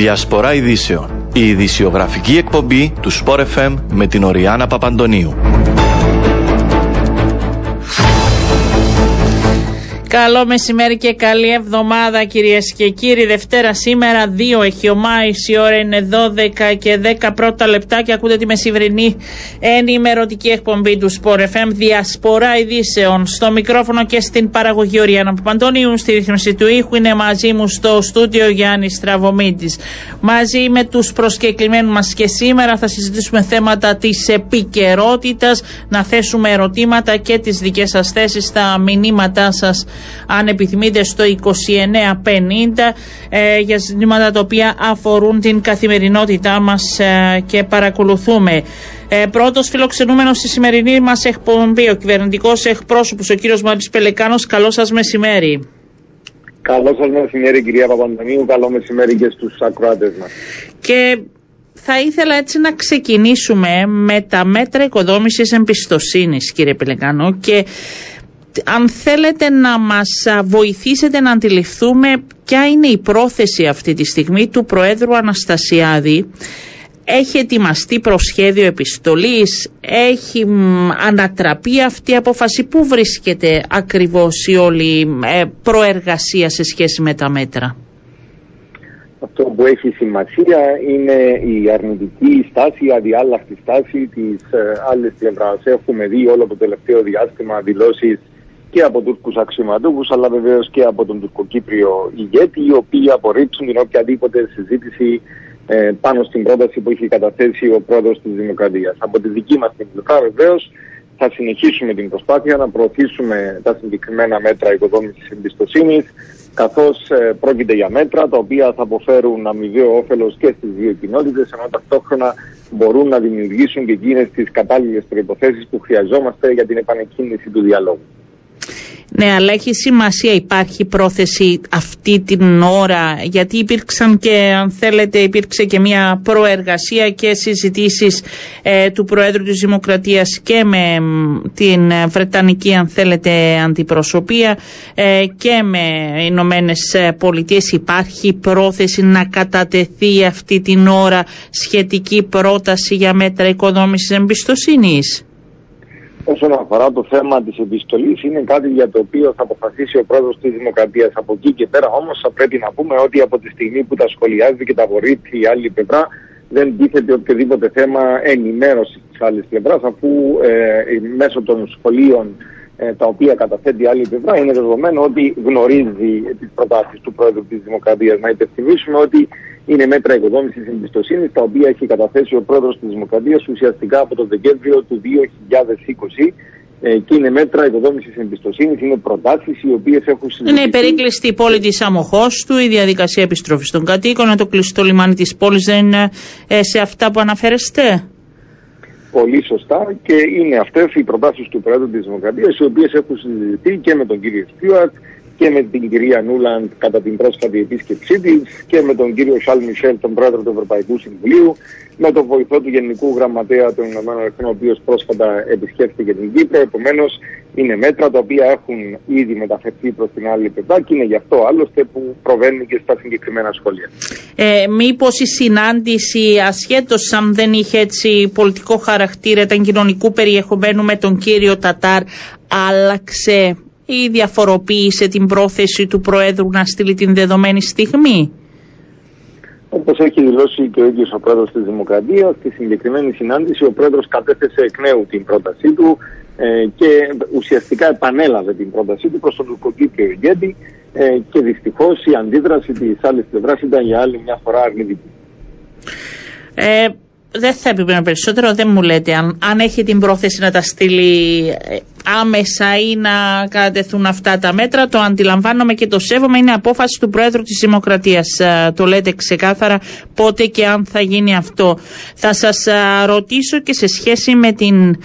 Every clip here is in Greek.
Διασπορά ειδήσεων. Η ειδησιογραφική εκπομπή του Sport FM με την Οριάνα Παπαντονίου. Καλό μεσημέρι και καλή εβδομάδα κυρίες και κύριοι. Δευτέρα σήμερα 2 έχει ο Μάης, η ώρα είναι 12 και 10 πρώτα λεπτά και ακούτε τη μεσημερινή ενημερωτική εκπομπή του Sport FM Διασπορά ειδήσεων. Στο μικρόφωνο και στην παραγωγή Οριάννα Παπαντώνιου, στη ρύθμιση του ήχου είναι μαζί μου στο στούντιο Γιάννης Στραβωμίτης. Μαζί με τους προσκεκλημένους μας και σήμερα θα συζητήσουμε θέματα της επικαιρότητας, να θέσουμε ερωτήματα και τις δικές σας θέσεις στα μηνύματά σας αν επιθυμείτε στο 2950 ε, για ζητήματα τα οποία αφορούν την καθημερινότητά μας ε, και παρακολουθούμε. Ε, πρώτος φιλοξενούμενος στη σημερινή μας εκπομπή, ο κυβερνητικός εκπρόσωπος, ο κύριος Μάρης Πελεκάνος. Καλό σας μεσημέρι. Καλό σας μεσημέρι κυρία Παπαντονίου, καλό μεσημέρι και στους ακροάτες μας. Και θα ήθελα έτσι να ξεκινήσουμε με τα μέτρα οικοδόμησης εμπιστοσύνης κύριε Πελεκάνο και αν θέλετε να μας βοηθήσετε να αντιληφθούμε ποια είναι η πρόθεση αυτή τη στιγμή του Προέδρου Αναστασιάδη έχει ετοιμαστεί προσχέδιο επιστολής, έχει ανατραπεί αυτή η απόφαση. Πού βρίσκεται ακριβώς η όλη ε, προεργασία σε σχέση με τα μέτρα; Αυτό που έχει σημασία είναι η αρνητική στάση, η αδιάλαχτη στάση της ε, άλλης πλευράς. Έχουμε δει όλο το τελευταίο διάστημα δηλώσεις και από Τούρκους αξιωματούχους αλλά βεβαίως και από τον τουρκοκύπριο ηγέτη οι οποίοι απορρίψουν την οποιαδήποτε συζήτηση ε, πάνω στην πρόταση που έχει καταθέσει ο πρόεδρος της Δημοκρατίας. Από τη δική μας την πλευρά βεβαίως θα συνεχίσουμε την προσπάθεια να προωθήσουμε τα συγκεκριμένα μέτρα οικοδόμησης εμπιστοσύνης, καθώς ε, πρόκειται για μέτρα τα οποία θα αποφέρουν αμοιβαίο όφελος και στις δύο κοινότητες ενώ ταυτόχρονα μπορούν να δημιουργήσουν και εκείνες τις κατάλληλες προϋποθέσεις που χρειαζόμαστε για την επανεκκίνηση του διαλόγου. Ναι, αλλά έχει σημασία, υπάρχει πρόθεση αυτή την ώρα, γιατί υπήρξαν και, αν θέλετε, υπήρξε και μια προεργασία και συζητήσεις ε, του Προέδρου της Δημοκρατίας και με την Βρετανική, αν θέλετε, αντιπροσωπεία ε, και με Ηνωμένες Πολιτείες. Υπάρχει πρόθεση να κατατεθεί αυτή την ώρα σχετική πρόταση για μέτρα οικοδόμησης εμπιστοσύνης. Όσον αφορά το θέμα της επιστολής είναι κάτι για το οποίο θα αποφασίσει ο πρόεδρος της Δημοκρατίας. Από εκεί και πέρα όμως θα πρέπει να πούμε ότι από τη στιγμή που τα σχολιάζει και τα απορρίπτει η άλλη πλευρά δεν τίθεται οποιοδήποτε θέμα ενημέρωσης της άλλης πλευράς αφού ε, μέσω των σχολείων ε, τα οποία καταθέτει η άλλη πλευρά είναι δεδομένο ότι γνωρίζει τις προτάσεις του Πρόεδρου της Δημοκρατίας. Να υπενθυμίσουμε ότι είναι μέτρα οικοδόμησης εμπιστοσύνης τα οποία έχει καταθέσει ο Πρόεδρος της Δημοκρατίας ουσιαστικά από τον Δεκέμβριο του 2020 ε, και είναι μέτρα οικοδόμησης εμπιστοσύνης, είναι προτάσεις οι οποίες έχουν συζητηθεί. Είναι η περίκλειστη πόλη της Αμοχώστου, η διαδικασία επιστροφής των κατοίκων, το κλειστό λιμάνι της πόλης δεν είναι ε, σε αυτά που αναφέρεστε; Πολύ σωστά και είναι αυτές οι προτάσεις του Πρόεδρου της Δημοκρατίας, οι οποίες έχουν συζητηθεί και με τον κύριο Στιούαρτ και με την κυρία Νούλαντ κατά την πρόσφατη επίσκεψή της και με τον κύριο Σαλ Μισελ, τον πρόεδρο του Ευρωπαϊκού Συμβουλίου, με τον βοηθό του Γενικού Γραμματέα των Ηνωμένων Εθνών, ο οποίος πρόσφατα επισκέφθηκε την Κύπρο. Επομένως, είναι μέτρα τα οποία έχουν ήδη μεταφερθεί προς την άλλη πλευρά και είναι γι' αυτό άλλωστε που προβαίνει και στα συγκεκριμένα σχολεία. Ε, Μήπως η συνάντηση, ασχέτως αν δεν είχε έτσι πολιτικό χαρακτήρα, ήταν κοινωνικού περιεχομένου με τον κύριο Τατάρ, άλλαξε ή διαφοροποίησε την πρόθεση του Προέδρου να στείλει την δεδομένη στιγμή; Όπως έχει δηλώσει και ο ίδιος ο πρόεδρος της Δημοκρατίας, στη συγκεκριμένη συνάντηση ο πρόεδρος κατέθεσε εκ νέου την πρότασή του ε, και ουσιαστικά επανέλαβε την πρότασή του προς τον τουρκοκύπριο ηγέτη ε, και δυστυχώς η αντίδραση της άλλης πλευράς ήταν για άλλη μια φορά αρνητική. Ε, δεν θα έπρεπε περισσότερο, δεν μου λέτε αν, αν έχει την πρόθεση να τα στείλει ε, άμεσα ή να κατεθούν αυτά τα μέτρα. Το αντιλαμβάνομαι και το σέβομαι. Είναι απόφαση του Πρόεδρου της Δημοκρατίας. Ε, το λέτε ξεκάθαρα πότε και αν θα γίνει αυτό. Θα σας ε, ρωτήσω και σε σχέση με την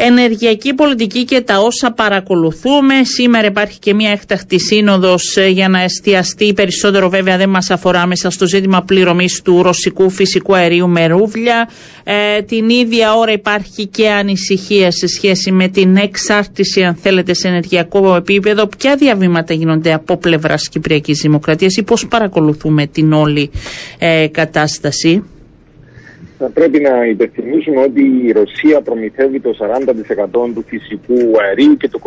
ενεργειακή πολιτική και τα όσα παρακολουθούμε. Σήμερα υπάρχει και μια έκτακτη σύνοδος ε, για να εστιαστεί περισσότερο, βέβαια δεν μας αφορά μέσα στο ζήτημα πληρωμής του ρωσικού φυσικού αερίου με ρούβλια. Ε, την ίδια ώρα υπάρχει και ανησυχία σε σχέση με την εξάρτηση, αν θέλετε, σε ενεργειακό επίπεδο. Ποια διαβήματα γίνονται από πλευράς Κυπριακής Δημοκρατίας ή πώς παρακολουθούμε την όλη ε, κατάσταση; Θα πρέπει να υπενθυμίσουμε ότι η Ρωσία προμηθεύει το 40% του φυσικού αερίου και το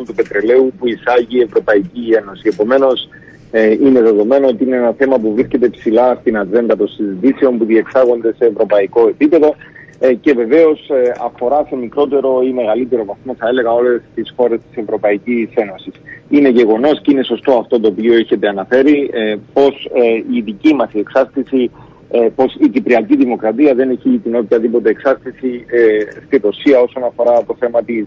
26% του πετρελαίου που εισάγει η Ευρωπαϊκή Ένωση. Επομένως, ε, είναι δεδομένο ότι είναι ένα θέμα που βρίσκεται ψηλά στην ατζέντα των συζητήσεων που διεξάγονται σε ευρωπαϊκό επίπεδο ε, και βεβαίως ε, αφορά σε μικρότερο ή μεγαλύτερο βαθμό, θα έλεγα, όλες τις χώρες της Ευρωπαϊκής Ένωσης. Είναι γεγονός και είναι σωστό αυτό το οποίο έχετε αναφέρει, ε, πως η δική μας εξάστηση ε, πως η Κυπριακή Δημοκρατία δεν έχει την οποιαδήποτε εξάρτηση ε, στη Ρωσία όσον αφορά το θέμα της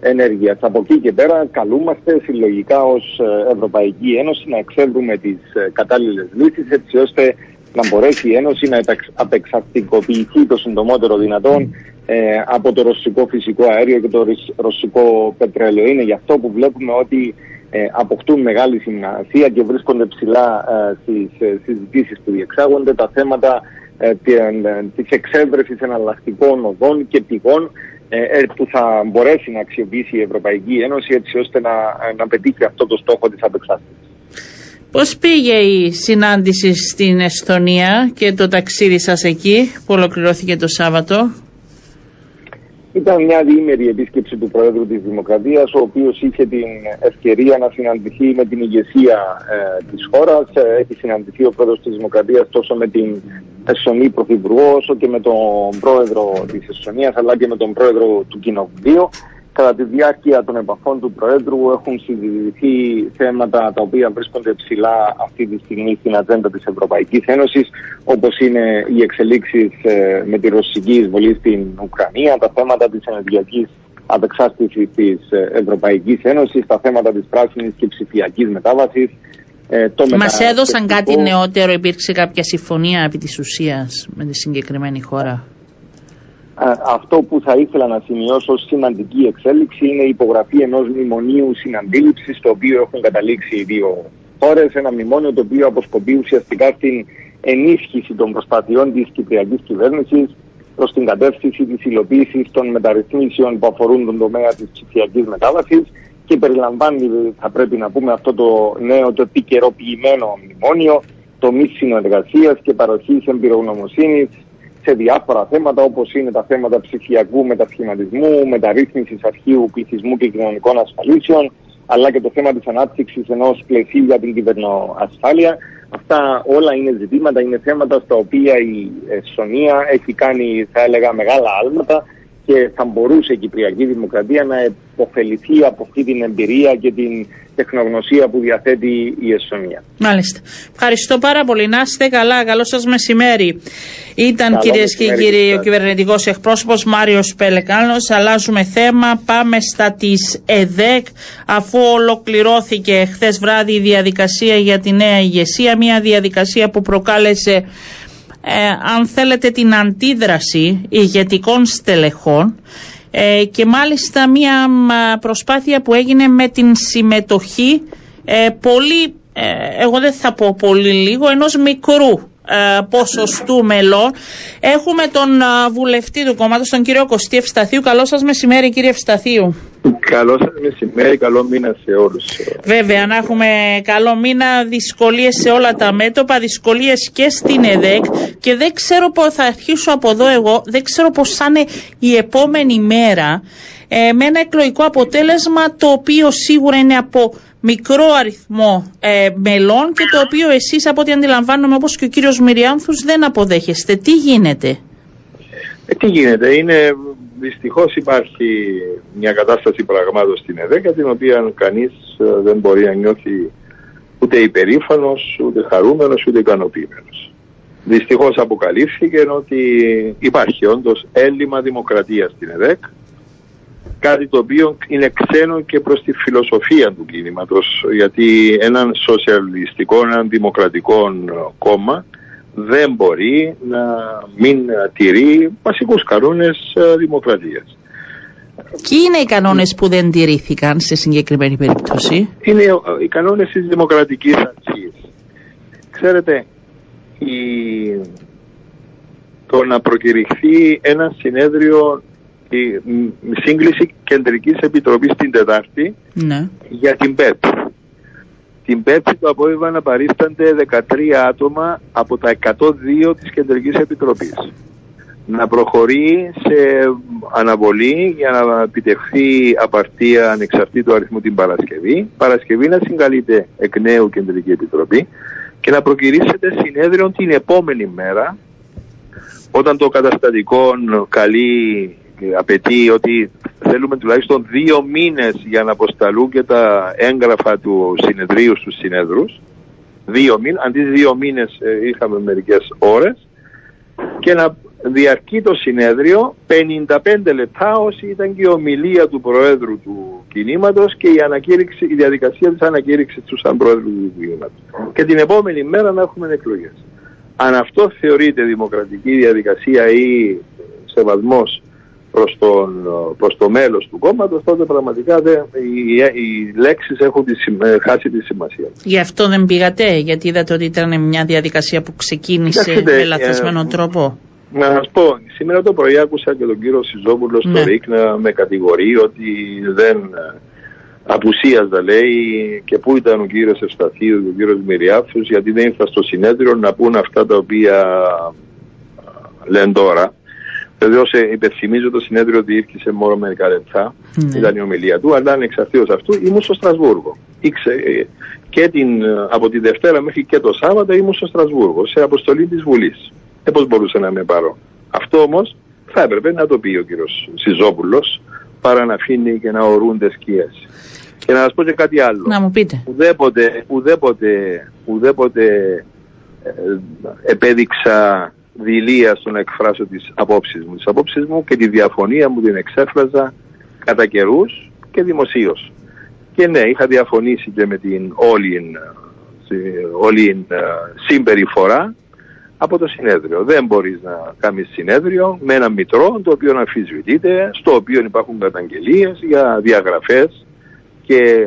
ενέργειας. Από εκεί και πέρα καλούμαστε συλλογικά ως ε, Ευρωπαϊκή Ένωση να εξέλθουμε τις ε, κατάλληλες λύσεις έτσι ώστε να μπορέσει η Ένωση να απεξαρτικοποιηθεί το συντομότερο δυνατόν ε, από το ρωσικό φυσικό αέριο και το ρωσικό πετρέλαιο. Είναι γι' αυτό που βλέπουμε ότι ε, αποκτούν μεγάλη σημασία και βρίσκονται ψηλά ε, στις ε, συζητήσεις που διεξάγονται τα θέματα ε, ε της εξέβρεσης εναλλακτικών οδών και πηγών ε, που θα μπορέσει να αξιοποιήσει η Ευρωπαϊκή Ένωση έτσι ώστε να, να πετύχει αυτό το στόχο της απεξάρτησης. Πώς πήγε η συνάντηση στην Εστονία και το ταξίδι σας εκεί που ολοκληρώθηκε το Σάββατο; Ήταν μια διήμερη επίσκεψη του Προέδρου της Δημοκρατίας, ο οποίος είχε την ευκαιρία να συναντηθεί με την ηγεσία ε, της χώρας. Ε, έχει συναντηθεί ο Πρόεδρος της Δημοκρατίας τόσο με την Εσσονή Πρωθυπουργό, όσο και με τον Πρόεδρο της Εσσονίας, αλλά και με τον Πρόεδρο του Κοινοβουλίου. Κατά τη διάρκεια των επαφών του Προέδρου έχουν συζητηθεί θέματα τα οποία βρίσκονται ψηλά αυτή τη στιγμή στην ατζέντα της Ευρωπαϊκής Ένωσης όπως είναι οι εξελίξεις ε, με τη ρωσική εισβολή στην Ουκρανία, τα θέματα της ενεργειακής απεξάστησης της ε, Ευρωπαϊκής Ένωσης, τα θέματα της πράσινης και ψηφιακής μετάβασης. Ε, το Μας έδωσαν κάτι νεότερο, υπήρξε κάποια συμφωνία επί της ουσίας με τη συγκεκριμένη χώρα; Αυτό που θα ήθελα να σημειώσω ως σημαντική εξέλιξη είναι η υπογραφή ενός μνημονίου συναντήληψης το οποίο έχουν καταλήξει οι δύο χώρες, ένα μνημόνιο το οποίο αποσκοπεί ουσιαστικά στην ενίσχυση των προσπαθειών της κυπριακής κυβέρνησης προς την κατεύθυνση της υλοποίησης των μεταρρυθμίσεων που αφορούν τον τομέα της ψηφιακής μετάβασης και περιλαμβάνει, θα πρέπει να πούμε, αυτό το νέο, το επικαιροποιημένο μνημόνιο, τομεί συνεργασίας και παροχής εμπειρογνωμοσύνης σε διάφορα θέματα όπως είναι τα θέματα ψηφιακού μετασχηματισμού, μεταρρύθμισης αρχείου πληθυσμού και κοινωνικών ασφαλίσεων, αλλά και το θέμα της ανάπτυξης ενός πλαισίου για την κυβερνοασφάλεια. Αυτά όλα είναι ζητήματα, είναι θέματα στα οποία η Σονία έχει κάνει, θα έλεγα, μεγάλα άλματα και θα μπορούσε η Κυπριακή Δημοκρατία να επωφεληθεί από αυτή την εμπειρία και την τεχνογνωσία που διαθέτει η Εσσονία. Μάλιστα. Ευχαριστώ πάρα πολύ. Να είστε καλά. Καλό σας μεσημέρι. Ήταν κυρίες και κύριοι ο κυβερνητικός εκπρόσωπος Μάριος Πελεκάνος. Αλλάζουμε θέμα. Πάμε στα της ΕΔΕΚ. Αφού ολοκληρώθηκε χθες βράδυ η διαδικασία για τη νέα ηγεσία, μια διαδικασία που προκάλεσε ε, αν θέλετε την αντίδραση ηγετικών στελεχών ε, και μάλιστα μια προσπάθεια που έγινε με την συμμετοχή ε, πολύ, εγώ δεν θα πω πολύ λίγο, ενός μικρού ε, ποσοστού μελών. Έχουμε τον βουλευτή του κόμματος, τον κύριο Κωστή Ευσταθίου. Καλό σας μεσημέρι κύριε Ευσταθίου. Καλό σας μεσημέρι, καλό μήνα σε όλους. Βέβαια, να έχουμε καλό μήνα, δυσκολίες σε όλα τα μέτωπα, δυσκολίες και στην ΕΔΕΚ και δεν ξέρω πώς θα αρχίσω από εδώ εγώ, δεν ξέρω πώς θα είναι η επόμενη μέρα ε, με ένα εκλογικό αποτέλεσμα το οποίο σίγουρα είναι από μικρό αριθμό ε, μελών και το οποίο εσείς από ό,τι αντιλαμβάνομαι όπως και ο κύριος Μυριάνθους δεν αποδέχεστε. Τι γίνεται; Ε, τι γίνεται; Είναι, δυστυχώς υπάρχει μια κατάσταση πραγμάτων στην ΕΔΕΚΑ την οποία κανείς ε, δεν μπορεί να νιώθει ούτε υπερήφανος, ούτε χαρούμενος, ούτε ικανοποιημένος. Δυστυχώς αποκαλύφθηκε ότι υπάρχει όντως έλλειμμα δημοκρατίας στην ΕΔΕΚ κάτι το οποίο είναι ξένο και προς τη φιλοσοφία του κίνηματος γιατί έναν σοσιαλιστικό, έναν δημοκρατικό κόμμα δεν μπορεί να μην τηρεί βασικούς κανόνες ε, δημοκρατίας. Ποιοι είναι οι κανόνες που δεν τηρήθηκαν σε συγκεκριμένη περίπτωση; Είναι οι κανόνες της δημοκρατικής αρχής. Ξέρετε, η... το να προκηρυχθεί ένα συνέδριο η σύγκληση κεντρικής επιτροπής την Τετάρτη Ναι. για την ΠΕΠ. Την Πέμπτη το απόγευμα να παρίστανται 13 άτομα από τα 102 της Κεντρικής Επιτροπής. Να προχωρεί σε αναβολή για να επιτευχθεί απαρτία ανεξαρτήτου αριθμού την Παρασκευή. Παρασκευή να συγκαλείται εκ νέου Κεντρική Επιτροπή και να προκυρήσετε συνέδριο την επόμενη μέρα όταν το καταστατικό καλεί απαιτεί ότι θέλουμε τουλάχιστον δύο μήνες για να αποσταλούν και τα έγγραφα του συνεδρίου στους συνέδρους. Δύο μήνες, αντί δύο μήνες ε, είχαμε μερικές ώρες και να διαρκεί το συνέδριο 55 λεπτά όσοι ήταν και η ομιλία του Προέδρου του κινήματος και η, ανακήρυξη, η διαδικασία της ανακήρυξης του σαν Πρόεδρου του κινήματος. Και την επόμενη μέρα να έχουμε εκλογές. Αν αυτό θεωρείται δημοκρατική διαδικασία ή σεβασμός προς, τον, προς το μέλος του κόμματος, τότε πραγματικά δεν, οι, οι λέξεις έχουν τη, χάσει τη σημασία. Γι' αυτό δεν πήγατε, γιατί είδατε ότι ήταν μια διαδικασία που ξεκίνησε Κοιτάξτε, με λαθασμένο ε, τρόπο. Να σας πω, σήμερα το πρωί άκουσα και τον κύριο Σιζόπουλο στο Ναι. ΡΙΚ να με κατηγορεί ότι δεν ε, απουσίαζα λέει και πού ήταν ο κύριος Ευσταθίου και ο κύριος Μυριάφους γιατί δεν ήρθα στο συνέδριο να πούν αυτά τα οποία ε, λένε τώρα. Βεβαίως υπενθυμίζω το συνέδριο διήρκησε μόνο μερικά λεπτά. Ναι. Ήταν η ομιλία του, αλλά ανεξαρτήτως αυτού ήμουν στο Στρασβούργο. Ήξε, ε, και την, ε, από τη Δευτέρα μέχρι και το Σάββατο ήμουν στο Στρασβούργο, σε αποστολή της Βουλής. Ε, πώς μπορούσα να με πάρω. Αυτό όμως θα έπρεπε να το πει ο κύριος Σιζόπουλος, παρά να αφήνει και να ορούνται σκιές. Και να σας πω και κάτι άλλο. Να μου πείτε. Ουδέποτε, ουδέποτε, ουδέποτε ε, επέδειξα δηλία στο να εκφράσω τις απόψεις μου. Τις απόψεις μου και τη διαφωνία μου την εξέφραζα κατά καιρούς και δημοσίως. Και ναι, είχα διαφωνήσει και με την όλη, ε, όλη ε, συμπεριφορά από το συνέδριο. Δεν μπορείς να κάνεις συνέδριο με ένα μητρό το οποίο αμφισβητείται, στο οποίο υπάρχουν καταγγελίες για διαγραφές και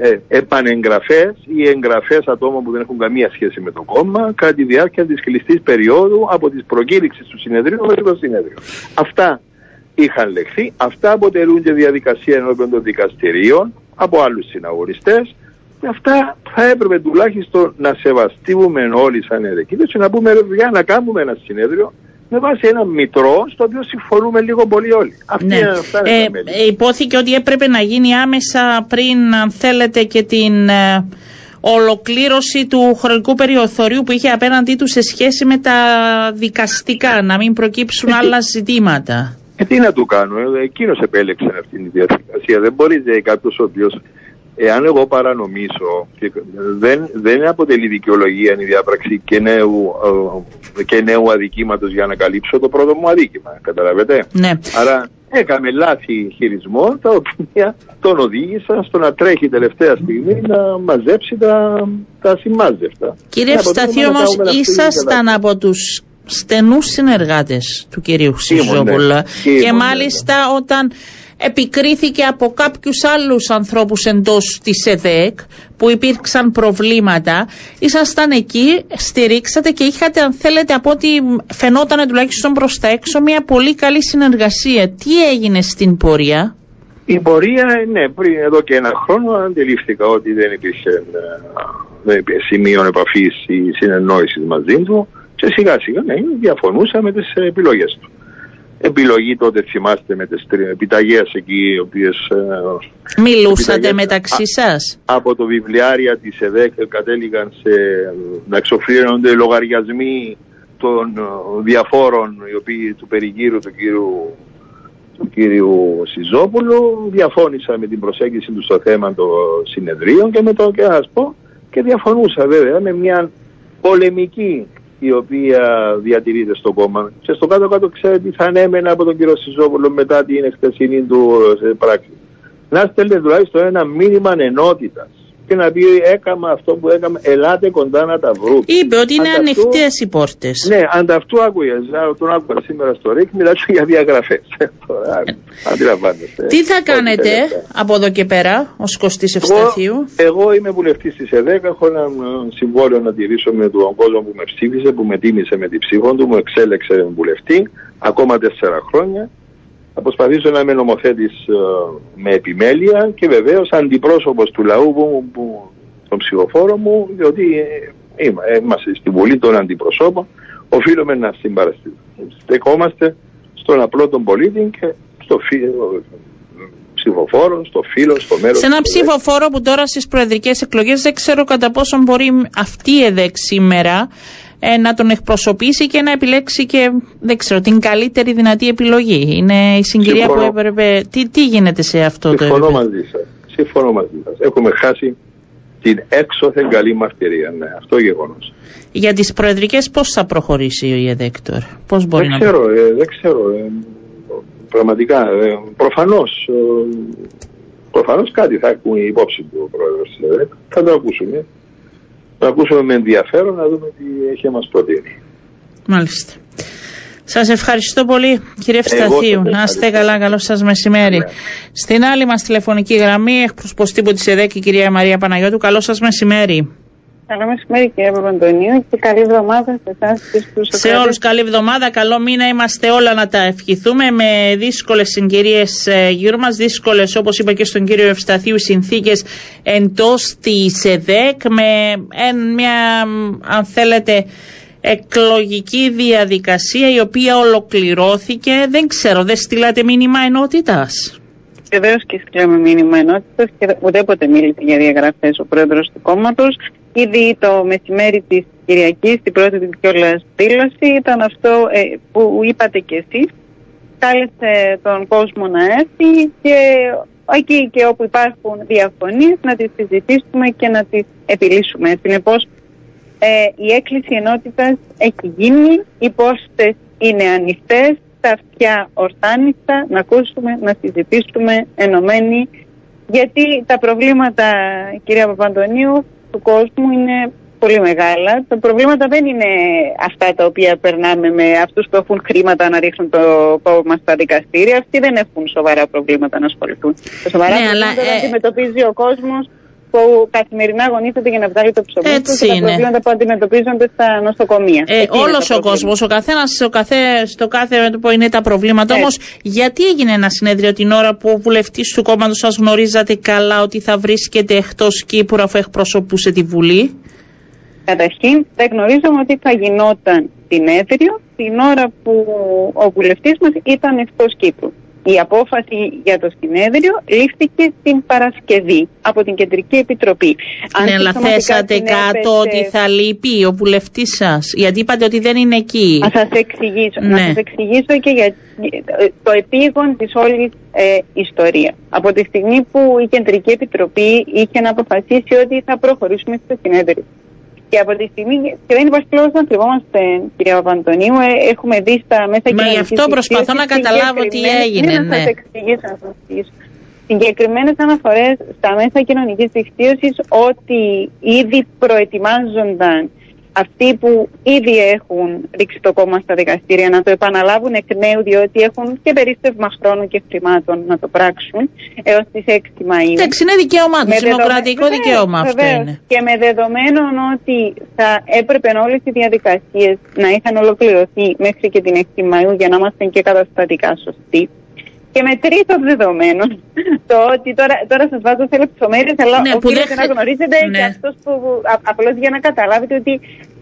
ε, επανεγγραφές ή εγγραφές ατόμων που δεν έχουν καμία σχέση με το κόμμα κατά τη διάρκεια της κλειστής περίοδου από τις προκήρυξεις του συνεδρίου μέχρι το συνέδριο. Αυτά είχαν λεχθεί, αυτά αποτελούν και διαδικασία ενώπιον των δικαστηρίων από άλλους συναγωνιστές και αυτά θα έπρεπε τουλάχιστον να σεβαστούμε όλοι σαν ερεκίδες και να πούμε ρε παιδιά να κάνουμε ένα συνέδριο με βάση ένα μητρό στο οποίο συμφωνούμε λίγο πολύ όλοι. Αυτή Ναι. είναι, αυτά είναι Ε, τα μέλη. ε, υπόθηκε ότι έπρεπε να γίνει άμεσα πριν, αν θέλετε, και την ε, ολοκλήρωση του χρονικού περιοθωρίου που είχε απέναντί του σε σχέση με τα δικαστικά, να μην προκύψουν άλλα ζητήματα. Ε, τι να του κάνω, ε, εκείνος επέλεξε αυτή τη διαδικασία. Δεν μπορεί ε, κάποιος ο οποίος, εάν εγώ παρανομήσω, και δεν, δεν αποτελεί δικαιολογία η διάπραξη και νέου, ε, και νέου αδικήματος για να καλύψω το πρώτο μου αδίκημα. Καταλαβαίνετε; Ναι. Άρα έκαμε λάθη χειρισμών τα οποία τον οδήγησαν στο να τρέχει τελευταία στιγμή να μαζέψει τα, τα συμμάζευτα. Κύριε Και από τότε Ευσταθή, να όμως, κάνουμε αυτή τη ήσασταν κατάσταση. από τους στενούς συνεργάτες του κυρίου Ήμουν, ναι. Σιζόπουλα. Ήμουν, Και ναι, μάλιστα όταν επικρίθηκε από κάποιους άλλους ανθρώπους εντός της ΕΔΕΚ που υπήρξαν προβλήματα ήσασταν εκεί, στηρίξατε και είχατε αν θέλετε από ό,τι φαινόταν τουλάχιστον προς τα έξω μια πολύ καλή συνεργασία. Τι έγινε στην πορεία; Η πορεία, ναι, πριν εδώ και ένα χρόνο αντιλήφθηκα ότι δεν υπήρχε, ε, δεν υπήρχε σημείο επαφής ή συνεννόησης μαζί του και σιγά σιγά ναι, διαφωνούσα με τις επιλογές του. Επιλογή τότε θυμάστε με τις τρι- επιταγές εκεί οι οποίες ε, Μιλούσατε επιταγές μεταξύ σας; από το βιβλιάρια της ΕΔΕΚ κατέληγαν σε να εξοφλήρωνονται λογαριασμοί των ε, διαφόρων οι οποίοι του περιγύρου του κύριου του κύριου Σιζόπουλου διαφώνησα με την προσέγγιση του στο θέμα των συνεδρίων και με το και να σας πω και διαφωνούσα βέβαια με μια πολεμική η οποία διατηρείται στο κόμμα. Και στο κάτω-κάτω ξέρετε τι θα ανέμενα από τον κύριο Σιζόπουλο μετά την χθεσινή του ε, πράξη. Να στέλνετε τουλάχιστον ένα μήνυμα ενότητας. Και να πει έκαμα αυτό που έκαμε, ελάτε κοντά να τα βρούμε. Είπε ότι είναι ανοιχτές οι πόρτες. Ναι, ανταυτού άκουγε. Τον άκουγα σήμερα στο ΡΙΚ, μιλάτε για διαγραφές. Αντιλαμβάνεστε. Τι θα κάνετε από εδώ και πέρα ως κοστή Ευσταθίου. Εγώ είμαι βουλευτής της ΕΔΕΚ. Έχω ένα συμβόλαιο να τηρήσω με τον κόσμο που με ψήφισε, που με τίμησε με την ψήφο του, μου εξέλεξε βουλευτή ακόμα τέσσερα χρόνια. Θα προσπαθήσω να είμαι νομοθέτης ε, με επιμέλεια και βεβαίως αντιπρόσωπος του λαού που, που, των ψηφοφόρων μου, διότι ε, είμαστε στη Βουλή των Αντιπροσώπων, οφείλουμε να Στεκόμαστε στον απλό τον πολίτη και στο φίλο ψηφοφόρο, στο φίλο, στο μέρος. Σε ένα ψηφοφόρο που τώρα στις προεδρικές εκλογές δεν ξέρω κατά πόσο μπορεί αυτή η ΕΔΕΚ σήμερα ε, να τον εκπροσωπήσει και να επιλέξει και δεν ξέρω, την καλύτερη δυνατή επιλογή. Είναι η συγκυρία Συμφωνώ. που έπρεπε. Τι, τι γίνεται σε αυτό Συμφωνώ το επίπεδο; μαζί σας. Συμφωνώ μαζί σας. Έχουμε χάσει την έξωθεν καλή μαρτυρία. Ναι, αυτό γεγονός. Για τις προεδρικές, πώς θα προχωρήσει η ΕΔΕΚΤΟΡ, πώς μπορεί δεν να. Ξέρω, ε, δεν ξέρω. Ε, πραγματικά. Ε, Προφανώς. Ε, προφανώς κάτι θα έχουν υπόψη του ο πρόεδρος της ΕΔΕΚ. Θα το ακούσουμε να ακούσουμε με ενδιαφέρον να δούμε τι έχει να μας προτείνει. Μάλιστα. Σας ευχαριστώ πολύ, κύριε Ευσταθίου. Να είστε καλά, καλό σας μεσημέρι. Στην άλλη μας τηλεφωνική γραμμή, εκπροσωπό τύπου τη ΕΔΕΚ, η κυρία Μαρία Παναγιώτου. Καλό σας μεσημέρι. Καλό μεσημέρι κύριε Παπαντονίου και καλή εβδομάδα σε εσάς και στους Σε όλους καλή εβδομάδα, καλό μήνα είμαστε όλα να τα ευχηθούμε με δύσκολες συγκυρίες ε, γύρω μας, δύσκολες όπως είπα και στον κύριο Ευσταθίου συνθήκες εντός της ΕΔΕΚ με μια αν θέλετε εκλογική διαδικασία η οποία ολοκληρώθηκε. Δεν ξέρω, δεν στείλατε μήνυμα ενότητας; Βεβαίως και στείλαμε μήνυμα ενότητας και ουδέποτε μίλησε για διαγραφές ο πρόεδρος του κόμματος. Ήδη το μεσημέρι της Κυριακής, την πρώτη της κιόλας δήλωση, ήταν αυτό ε, που είπατε κι εσείς. Κάλεσε τον κόσμο να έρθει και εκεί και όπου υπάρχουν διαφωνίες να τις συζητήσουμε και να τις επιλύσουμε. Συνεπώς, ε, η έκκληση ενότητας έχει γίνει, οι πόστες είναι ανοιχτές, τα αυτιά ορθάνιστα, να ακούσουμε, να συζητήσουμε ενωμένοι, γιατί τα προβλήματα, κυρία Παπαντονίου, του κόσμου είναι πολύ μεγάλα. Τα προβλήματα δεν είναι αυτά τα οποία περνάμε με αυτούς που έχουν χρήματα να ρίχνουν το κόμμα στα δικαστήρια. Αυτοί δεν έχουν σοβαρά προβλήματα να ασχοληθούν. Τα σοβαρά ναι, προβλήματα αλλά, ε... αντιμετωπίζει ο κόσμος που καθημερινά αγωνίζεται για να βγάλει το ψωμί του και τα προβλήματα που αντιμετωπίζονται στα νοσοκομεία. Ε, Όλος ο κόσμος, ο καθένας στο κάθε μέτωπο είναι τα προβλήματα. Όμως, γιατί έγινε ένα συνέδριο την ώρα που ο βουλευτής του κόμματος σας γνωρίζατε καλά ότι θα βρίσκεται εκτός Κύπρου αφού εκπροσωπούσε τη Βουλή; Καταρχήν, δεν γνωρίζαμε ότι θα γινόταν συνέδριο την ώρα που ο βουλευτής μας ήταν εκτός Κύπρου. Η απόφαση για το συνέδριο λήφθηκε την Παρασκευή από την Κεντρική Επιτροπή. Ναι, αλλά θέσατε κάτω ότι θα λείπει ο βουλευτής σας, γιατί είπατε ότι δεν είναι εκεί. Να σας εξηγήσω. Να ναι. σας εξηγήσω και για το επίγον της όλης ε, ιστορίας. Από τη στιγμή που η Κεντρική Επιτροπή είχε να αποφασίσει ότι θα προχωρήσουμε στο συνέδριο. Και από τη στιγμή, και δεν υπάρχει λόγος να κρυβόμαστε, κυρία Παπαντονίου, ε, έχουμε δει στα μέσα κοινωνική Μα γι' αυτό προσπαθώ να καταλάβω τι έγινε. Ναι, να σας εξηγήσω, να σας εξηγήσω. Συγκεκριμένες αναφορές στα μέσα κοινωνικής δικτύωσης ότι ήδη προετοιμάζονταν αυτοί που ήδη έχουν ρίξει το κόμμα στα δικαστήρια να το επαναλάβουν εκ νέου διότι έχουν και περίστευμα χρόνου και χρημάτων να το πράξουν έως τις 6 Μαΐου. Εντάξει, είναι δικαίωμά τους, δημοκρατικό δικαίωμα αυτό είναι. Και με δεδομένο ότι θα έπρεπε όλες οι διαδικασίες να είχαν ολοκληρωθεί μέχρι και την 6 Μαΐου για να είμαστε και καταστατικά σωστοί. Και με τρίτο δεδομένο, το ότι τώρα, τώρα σας βάζω σε λεπτομέρειε, αλλά ναι, οφείλετε να γνωρίζετε ναι. και αυτός που. Απλώς για να καταλάβετε ότι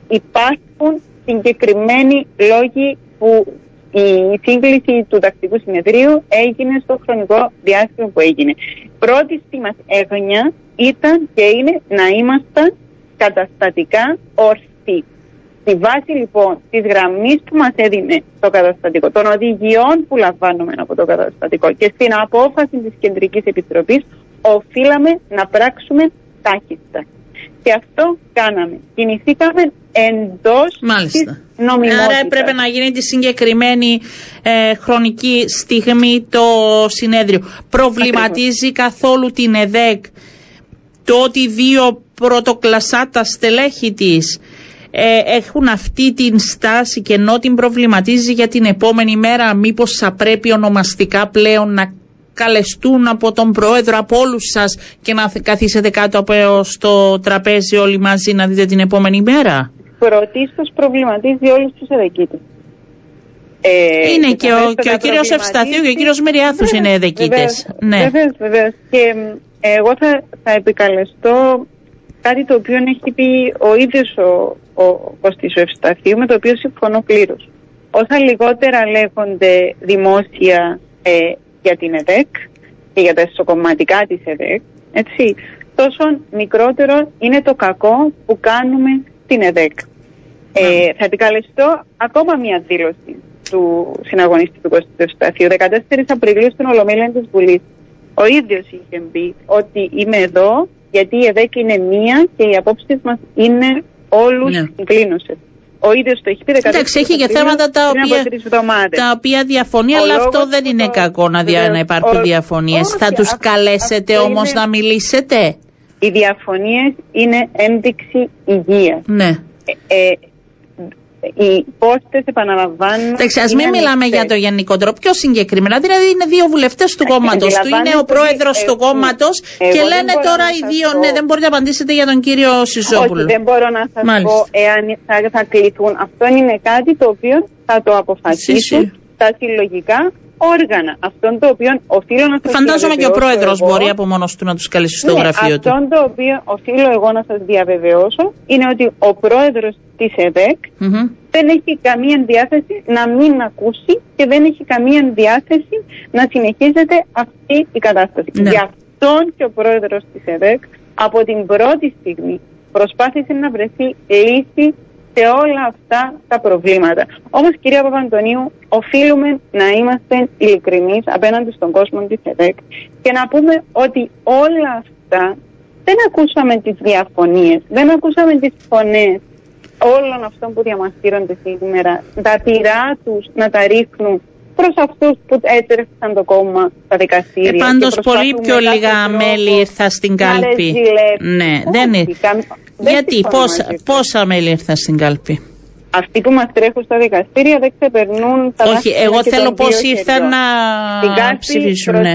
υπάρχουν συγκεκριμένοι λόγοι που η σύγκληση του τακτικού συνεδρίου έγινε στο χρονικό διάστημα που έγινε. Πρώτη μας έγνοια ήταν και είναι να είμαστε καταστατικά ορθοί. Στη βάση λοιπόν της γραμμής που μας έδινε το καταστατικό, των οδηγιών που λαμβάνουμε από το καταστατικό και στην απόφαση της Κεντρικής Επιτροπής, οφείλαμε να πράξουμε τάχιστα. Και αυτό κάναμε. Κινηθήκαμε εντός της νομιμότητας. Άρα έπρεπε να γίνει τη συγκεκριμένη ε, χρονική στιγμή το συνέδριο. Προβληματίζει καθόλου την ΕΔΕΚ το ότι δύο πρωτοκλασάτα στελέχη της ε, έχουν αυτή την στάση και ενώ την προβληματίζει για την επόμενη μέρα μήπως θα πρέπει ονομαστικά πλέον να καλεστούν από τον πρόεδρο, από όλους σας και να καθίσετε κάτω από στο τραπέζι όλοι μαζί να δείτε την επόμενη μέρα; Πρωτίστω προβληματίζει όλους τους εδεκίτε. Ε, είναι και, ο, και ο κύριος Ευσταθίου και ο κύριος Μεριάθους είναι εδεκίτες. Ναι. Βεβαίως, βεβαίως. Και εγώ θα, θα επικαλεστώ κάτι το οποίο έχει πει ο ίδιος ο, ο Κωστής Ευσταθίου με το οποίο συμφωνώ πλήρως. Όσα λιγότερα λέγονται δημόσια ε, για την ΕΔΕΚ και για τα εσωκομματικά της ΕΔΕΚ, έτσι, τόσο μικρότερο είναι το κακό που κάνουμε στην ΕΔΕΚ. Ε, θα επικαλεστώ ακόμα μια δήλωση του συναγωνιστή του Κωνσταντινού 14 Απριλίου στην Ολομέλεια της Βουλής. Ο ίδιος είχε πει ότι είμαι εδώ γιατί η ΕΔΕΚ είναι μία και οι απόψεις μας είναι όλους ναι. Ο ίδιος το έχει πει 14 Εντάξει, έχει και θέματα τα οποία, τα οποία διαφωνεί, αλλά αυτό δεν είναι κακό να, δια, να υπάρχουν διαφωνίες. Θα τους καλέσετε όμως να μιλήσετε; Οι διαφωνίες είναι ένδειξη υγείας. Ναι. Ε, ε, οι πόστες επαναλαμβάνουν. Εντάξει, ας μην μιλάμε για το γενικό τρόπο. Πιο συγκεκριμένα, δηλαδή είναι δύο βουλευτές του κόμματος του, είναι ο πρόεδρος του κόμματος και λένε τώρα οι δύο, ναι, δεν μπορείτε να απαντήσετε για τον κύριο Σιζόπουλο. Όχι, δεν μπορώ να σας πω εάν θα, θα κληθούν. Αυτό είναι κάτι το οποίο θα το αποφασίσουν τα συλλογικά όργανα. Αυτόν το οποίο οφείλω να σας Φαντάζομαι και ο πρόεδρος μπορεί από μόνος του να τους καλέσει στο ναι, γραφείο του. Αυτό το οποίο οφείλω εγώ να σας διαβεβαιώσω είναι ότι ο πρόεδρος της ΕΔΕΚ δεν έχει καμία διάθεση να μην ακούσει και δεν έχει καμία διάθεση να συνεχίζεται αυτή η κατάσταση. Ναι. Γι' αυτόν και ο πρόεδρος της ΕΔΕΚ από την πρώτη στιγμή προσπάθησε να βρεθεί λύση σε όλα αυτά τα προβλήματα. Όμως, κυρία Παπαντονίου, οφείλουμε να είμαστε ειλικρινείς απέναντι στον κόσμο της ΕΔΕΚ και να πούμε ότι όλα αυτά δεν ακούσαμε τις διαφωνίες, δεν ακούσαμε τις φωνές όλων αυτών που διαμαρτύρονται σήμερα, τα πειρά τους να τα ρίχνουν προς αυτούς που έτρεξαν το κόμμα στα δικαστήρια. Ε, Πάντως, πολύ πιο λίγα μέλη ήρθαν στην κάλπη. Ναι, δεν είναι. Γιατί, πόσα, πόσα μέλη ήρθαν στην κάλπη; Αυτοί που μας τρέχουν στα δικαστήρια δεν ξεπερνούν τα Όχι, εγώ θέλω πώς ήρθαν να ψηφίσουν. Ναι.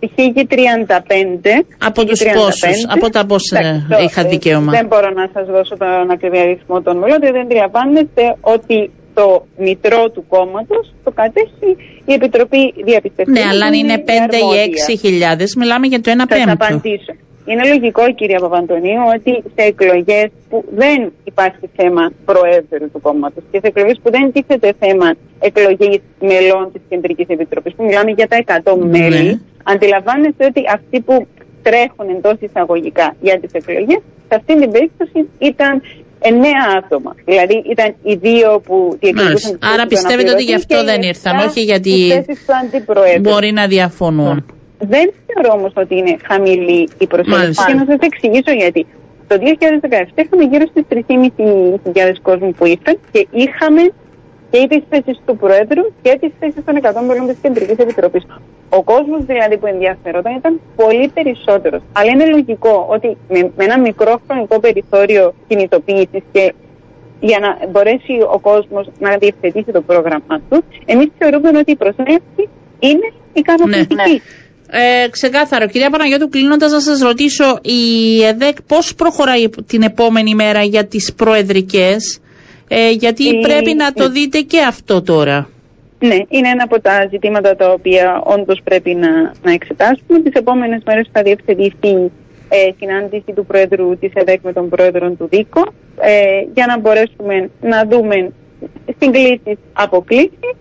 1035. Από τους πόσους, από τα πόσα είχα δικαίωμα. Δεν μπορώ να σας δώσω τον ακριβή αριθμό των μελών, δεν αντιλαμβάνεστε ότι το μητρό του κόμματος το κατέχει η Επιτροπή Διαπιστευτικής. Ναι, αλλά αν είναι 5 ή 6 χιλιάδες, μιλάμε για το 1 πέμπτο. Θα απαντήσω. Είναι λογικό, κυρία Παπαντονίου, ότι σε εκλογές που δεν υπάρχει θέμα προέδρου του κόμματος και σε εκλογές που δεν τίθεται θέμα εκλογής μελών της Κεντρικής Επιτροπής, που μιλάμε για τα 100 ναι. μέλη, αντιλαμβάνεστε ότι αυτοί που τρέχουν εντός εισαγωγικά για τις εκλογές, σε αυτή την περίπτωση ήταν εννέα άτομα. Δηλαδή ήταν οι δύο που διεκδικούσαν Άρα πιστεύετε ότι γι' αυτό δεν ήρθαν, όχι γιατί μπορεί να διαφωνούν. Δεν θεωρώ όμως ότι είναι χαμηλή η προσέγγιση. Και να σας εξηγήσω γιατί. Το 2017 είχαμε γύρω στις 3.500 κόσμοι που ήρθαν και είχαμε και τι θέσει του Προέδρου και τι θέσει των 100 μελών της Κεντρικής Επιτροπής. Ο κόσμος δηλαδή που ενδιαφερόταν ήταν πολύ περισσότερος. Αλλά είναι λογικό ότι με, με ένα μικρό χρονικό περιθώριο κινητοποίησης και για να μπορέσει ο κόσμος να διευθετήσει το πρόγραμμά του, εμείς θεωρούμε ότι η προσέγγιση είναι ικανοποιητική. Ναι, ναι. Ε, ξεκάθαρο. Κυρία Παναγιώτου, κλείνοντας να σας ρωτήσω, η ΕΔΕΚ πώς προχωράει την επόμενη μέρα για τις προεδρικές, ε, γιατί πρέπει να το δείτε και αυτό τώρα. Ναι, είναι ένα από τα ζητήματα τα οποία όντως πρέπει να, να εξετάσουμε. Τις επόμενες μέρες θα διευθετηθεί ε, συνάντηση του Πρόεδρου της ΕΔΕΚ με τον Πρόεδρο του ΔΙΚΟ ε, για να μπορέσουμε να δούμε συγκλήσεις αποκλήσει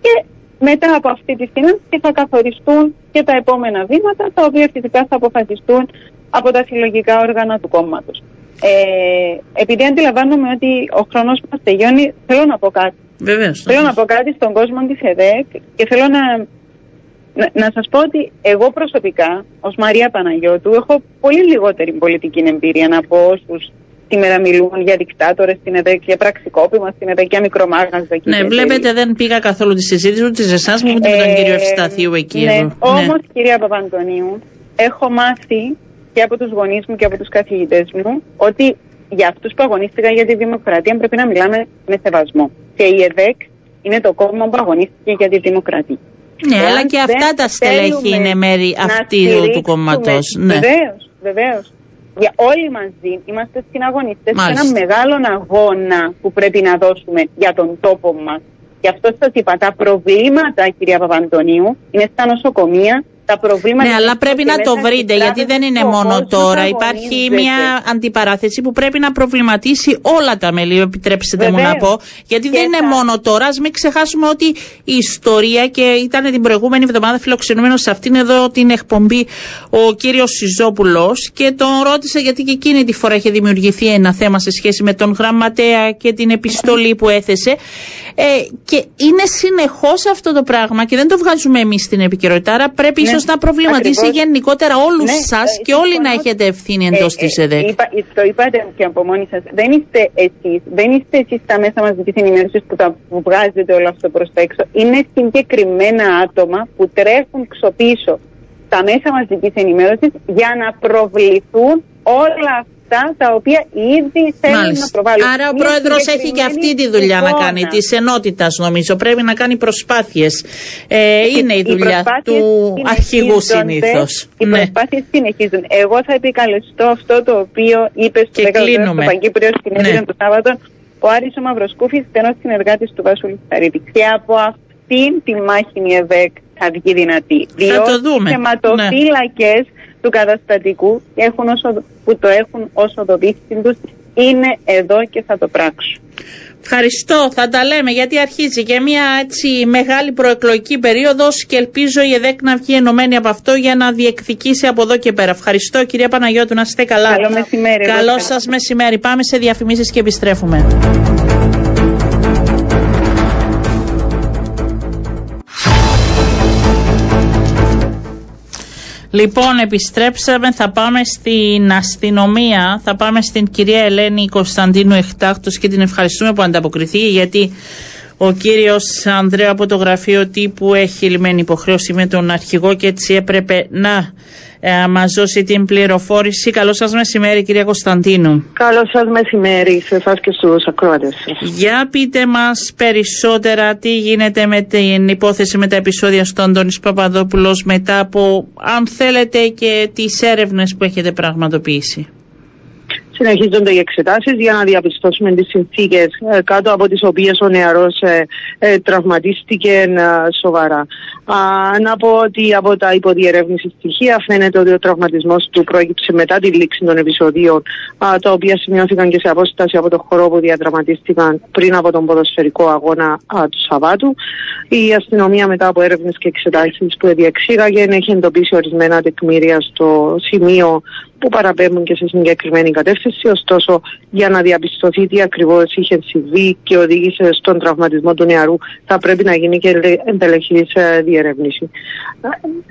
και μετά από αυτή τη συνάντηση θα καθοριστούν και τα επόμενα βήματα, τα οποία φυσικά θα αποφασιστούν από τα συλλογικά όργανα του κόμματος. Ε, επειδή αντιλαμβάνομαι ότι ο χρόνος μας τελειώνει, θέλω να πω κάτι. Βεβαίως. Θέλω να πω κάτι στον κόσμο της ΕΔΕΚ και θέλω να, να, να σας πω ότι εγώ προσωπικά, ως Μαρία Παναγιώτου, έχω πολύ λιγότερη πολιτική εμπειρία από όσους σήμερα μιλούν για δικτάτορες στην ΕΔΕΚ, για πραξικόπημα στην ΕΔΕΚ, για μικρομάγαζα. Ναι, βλέπετε δεν πήγα καθόλου τη συζήτηση ούτε σε εσάς ούτε με τον ε, κύριο Ευσταθίου εκεί. Ναι, όμω ναι. κυρία Παπαντονίου, έχω μάθει και από τους γονείς μου και από τους καθηγητές μου ότι για αυτούς που αγωνίστηκαν για τη δημοκρατία πρέπει να μιλάμε με σεβασμό. Και η ΕΔΕΚ είναι το κόμμα που αγωνίστηκε για τη δημοκρατία. Ναι, αλλά και αυτά τα στελέχη είναι μέρη αυτή του κόμματος. Ναι. Βεβαίως, βεβαίως. Για όλοι μαζί είμαστε συναγωνιστές σε έναν μεγάλο αγώνα που πρέπει να δώσουμε για τον τόπο μας. Γι' αυτό σας είπα, τα προβλήματα, κυρία Παπαντονίου, είναι στα νοσοκομεία, τα προβλήματα. Ναι, αλλά πρέπει να το βρείτε, γιατί δεν είναι μόνο τώρα. Υπάρχει μια αντιπαράθεση που πρέπει να προβληματίσει όλα τα μέλη, επιτρέψτε μου να πω. Γιατί δεν είναι μόνο τώρα. Α μην ξεχάσουμε ότι η ιστορία και ήταν την προηγούμενη εβδομάδα φιλοξενούμενος σε αυτήν εδώ την εκπομπή ο κύριος Σιζόπουλος και τον ρώτησε γιατί και εκείνη τη φορά είχε δημιουργηθεί ένα θέμα σε σχέση με τον γραμματέα και την επιστολή που έθεσε. Ε, και είναι συνεχώς αυτό το πράγμα και δεν το βγάζουμε εμείς στην επικαιρότητα. Άρα πρέπει ναι, ίσως να προβληματίσει ακριβώς. γενικότερα όλους ναι, σας ε, και όλοι να έχετε ευθύνη εντός ε, της ε, ΕΔΕΚ. Είπα, το είπατε και από μόνοι σας. Δεν είστε εσείς, δεν είστε εσείς τα μέσα μαζική ενημέρωσης που, που βγάζετε όλο αυτό προς τα έξω. Είναι συγκεκριμένα άτομα που τρέχουν ξοπίσω τα μέσα μαζική ενημέρωσης για να προβληθούν όλα αυτά τα οποία ήδη θέλουν να προβάλλουν. Άρα ο πρόεδρος έχει και αυτή τη δουλειά να κάνει, της ενότητας νομίζω. Πρέπει να κάνει προσπάθειες. Ε, είναι η δουλειά του αρχηγού συνήθως. Οι ναι. προσπάθειες συνεχίζουν. Εγώ θα επικαλεστώ αυτό το οποίο είπες στο 10ο Παγκύπριο Συνέδριο ναι. το Σάββατο ο Άρης ο Μαυροσκούφης, στενός συνεργάτης του Βάσου Λισταρίτη. Και από αυτήν τη μάχη η ΕΒΕΚ θα βγει δυνατή. Διότι οι θεματοφύλακες του καταστατικού έχουν όσο, που το έχουν ως οδοδίχτυν τους είναι εδώ και θα το πράξουν. Ευχαριστώ, θα τα λέμε γιατί αρχίζει και μια έτσι μεγάλη προεκλογική περίοδος και ελπίζω η ΕΔΕΚ να βγει ενωμένη από αυτό για να διεκδικήσει από εδώ και πέρα. Ευχαριστώ κυρία Παναγιώτου, να είστε καλά. Καλό μεσημέρι. Καλό σας μεσημέρι. Πάμε σε διαφημίσεις και επιστρέφουμε. Λοιπόν, επιστρέψαμε, θα πάμε στην αστυνομία, θα πάμε στην κυρία Ελένη Κωνσταντίνου Εκτάκτος και την ευχαριστούμε που ανταποκριθεί γιατί ο κύριος Ανδρέα από το γραφείο τύπου έχει λυμμένη υποχρέωση με τον αρχηγό και έτσι έπρεπε να ε, μας δώσει την πληροφόρηση. Καλό σας μεσημέρι, κυρία Κωνσταντίνου. Καλό σας μεσημέρι σε εσάς και στους ακροατές Για πείτε μας περισσότερα τι γίνεται με την υπόθεση με τα επεισόδια στο Αντώνης Παπαδόπουλος μετά από, αν θέλετε, και τις έρευνες που έχετε πραγματοποιήσει συνεχίζονται οι εξετάσεις για να διαπιστώσουμε τις συνθήκες ε, κάτω από τις οποίες ο νεαρός ε, ε, τραυματίστηκε σοβαρά. Να πω ότι από τα υποδιερεύνηση στοιχεία φαίνεται ότι ο τραυματισμός του προέκυψε μετά τη λήξη των επεισοδίων τα οποία σημειώθηκαν και σε απόσταση από το χώρο που διαδραματίστηκαν πριν από τον ποδοσφαιρικό αγώνα του Σαββάτου. Η αστυνομία μετά από έρευνες και εξετάσεις που διεξήγαγε έχει εντοπίσει ορισμένα τεκμήρια στο σημείο που παραπέμπουν και σε συγκεκριμένη κατεύθυνση. Ωστόσο, για να διαπιστωθεί τι ακριβώς είχε συμβεί και οδήγησε στον τραυματισμό του νεαρού, θα πρέπει να γίνει και εντελεχής ε, διερεύνηση.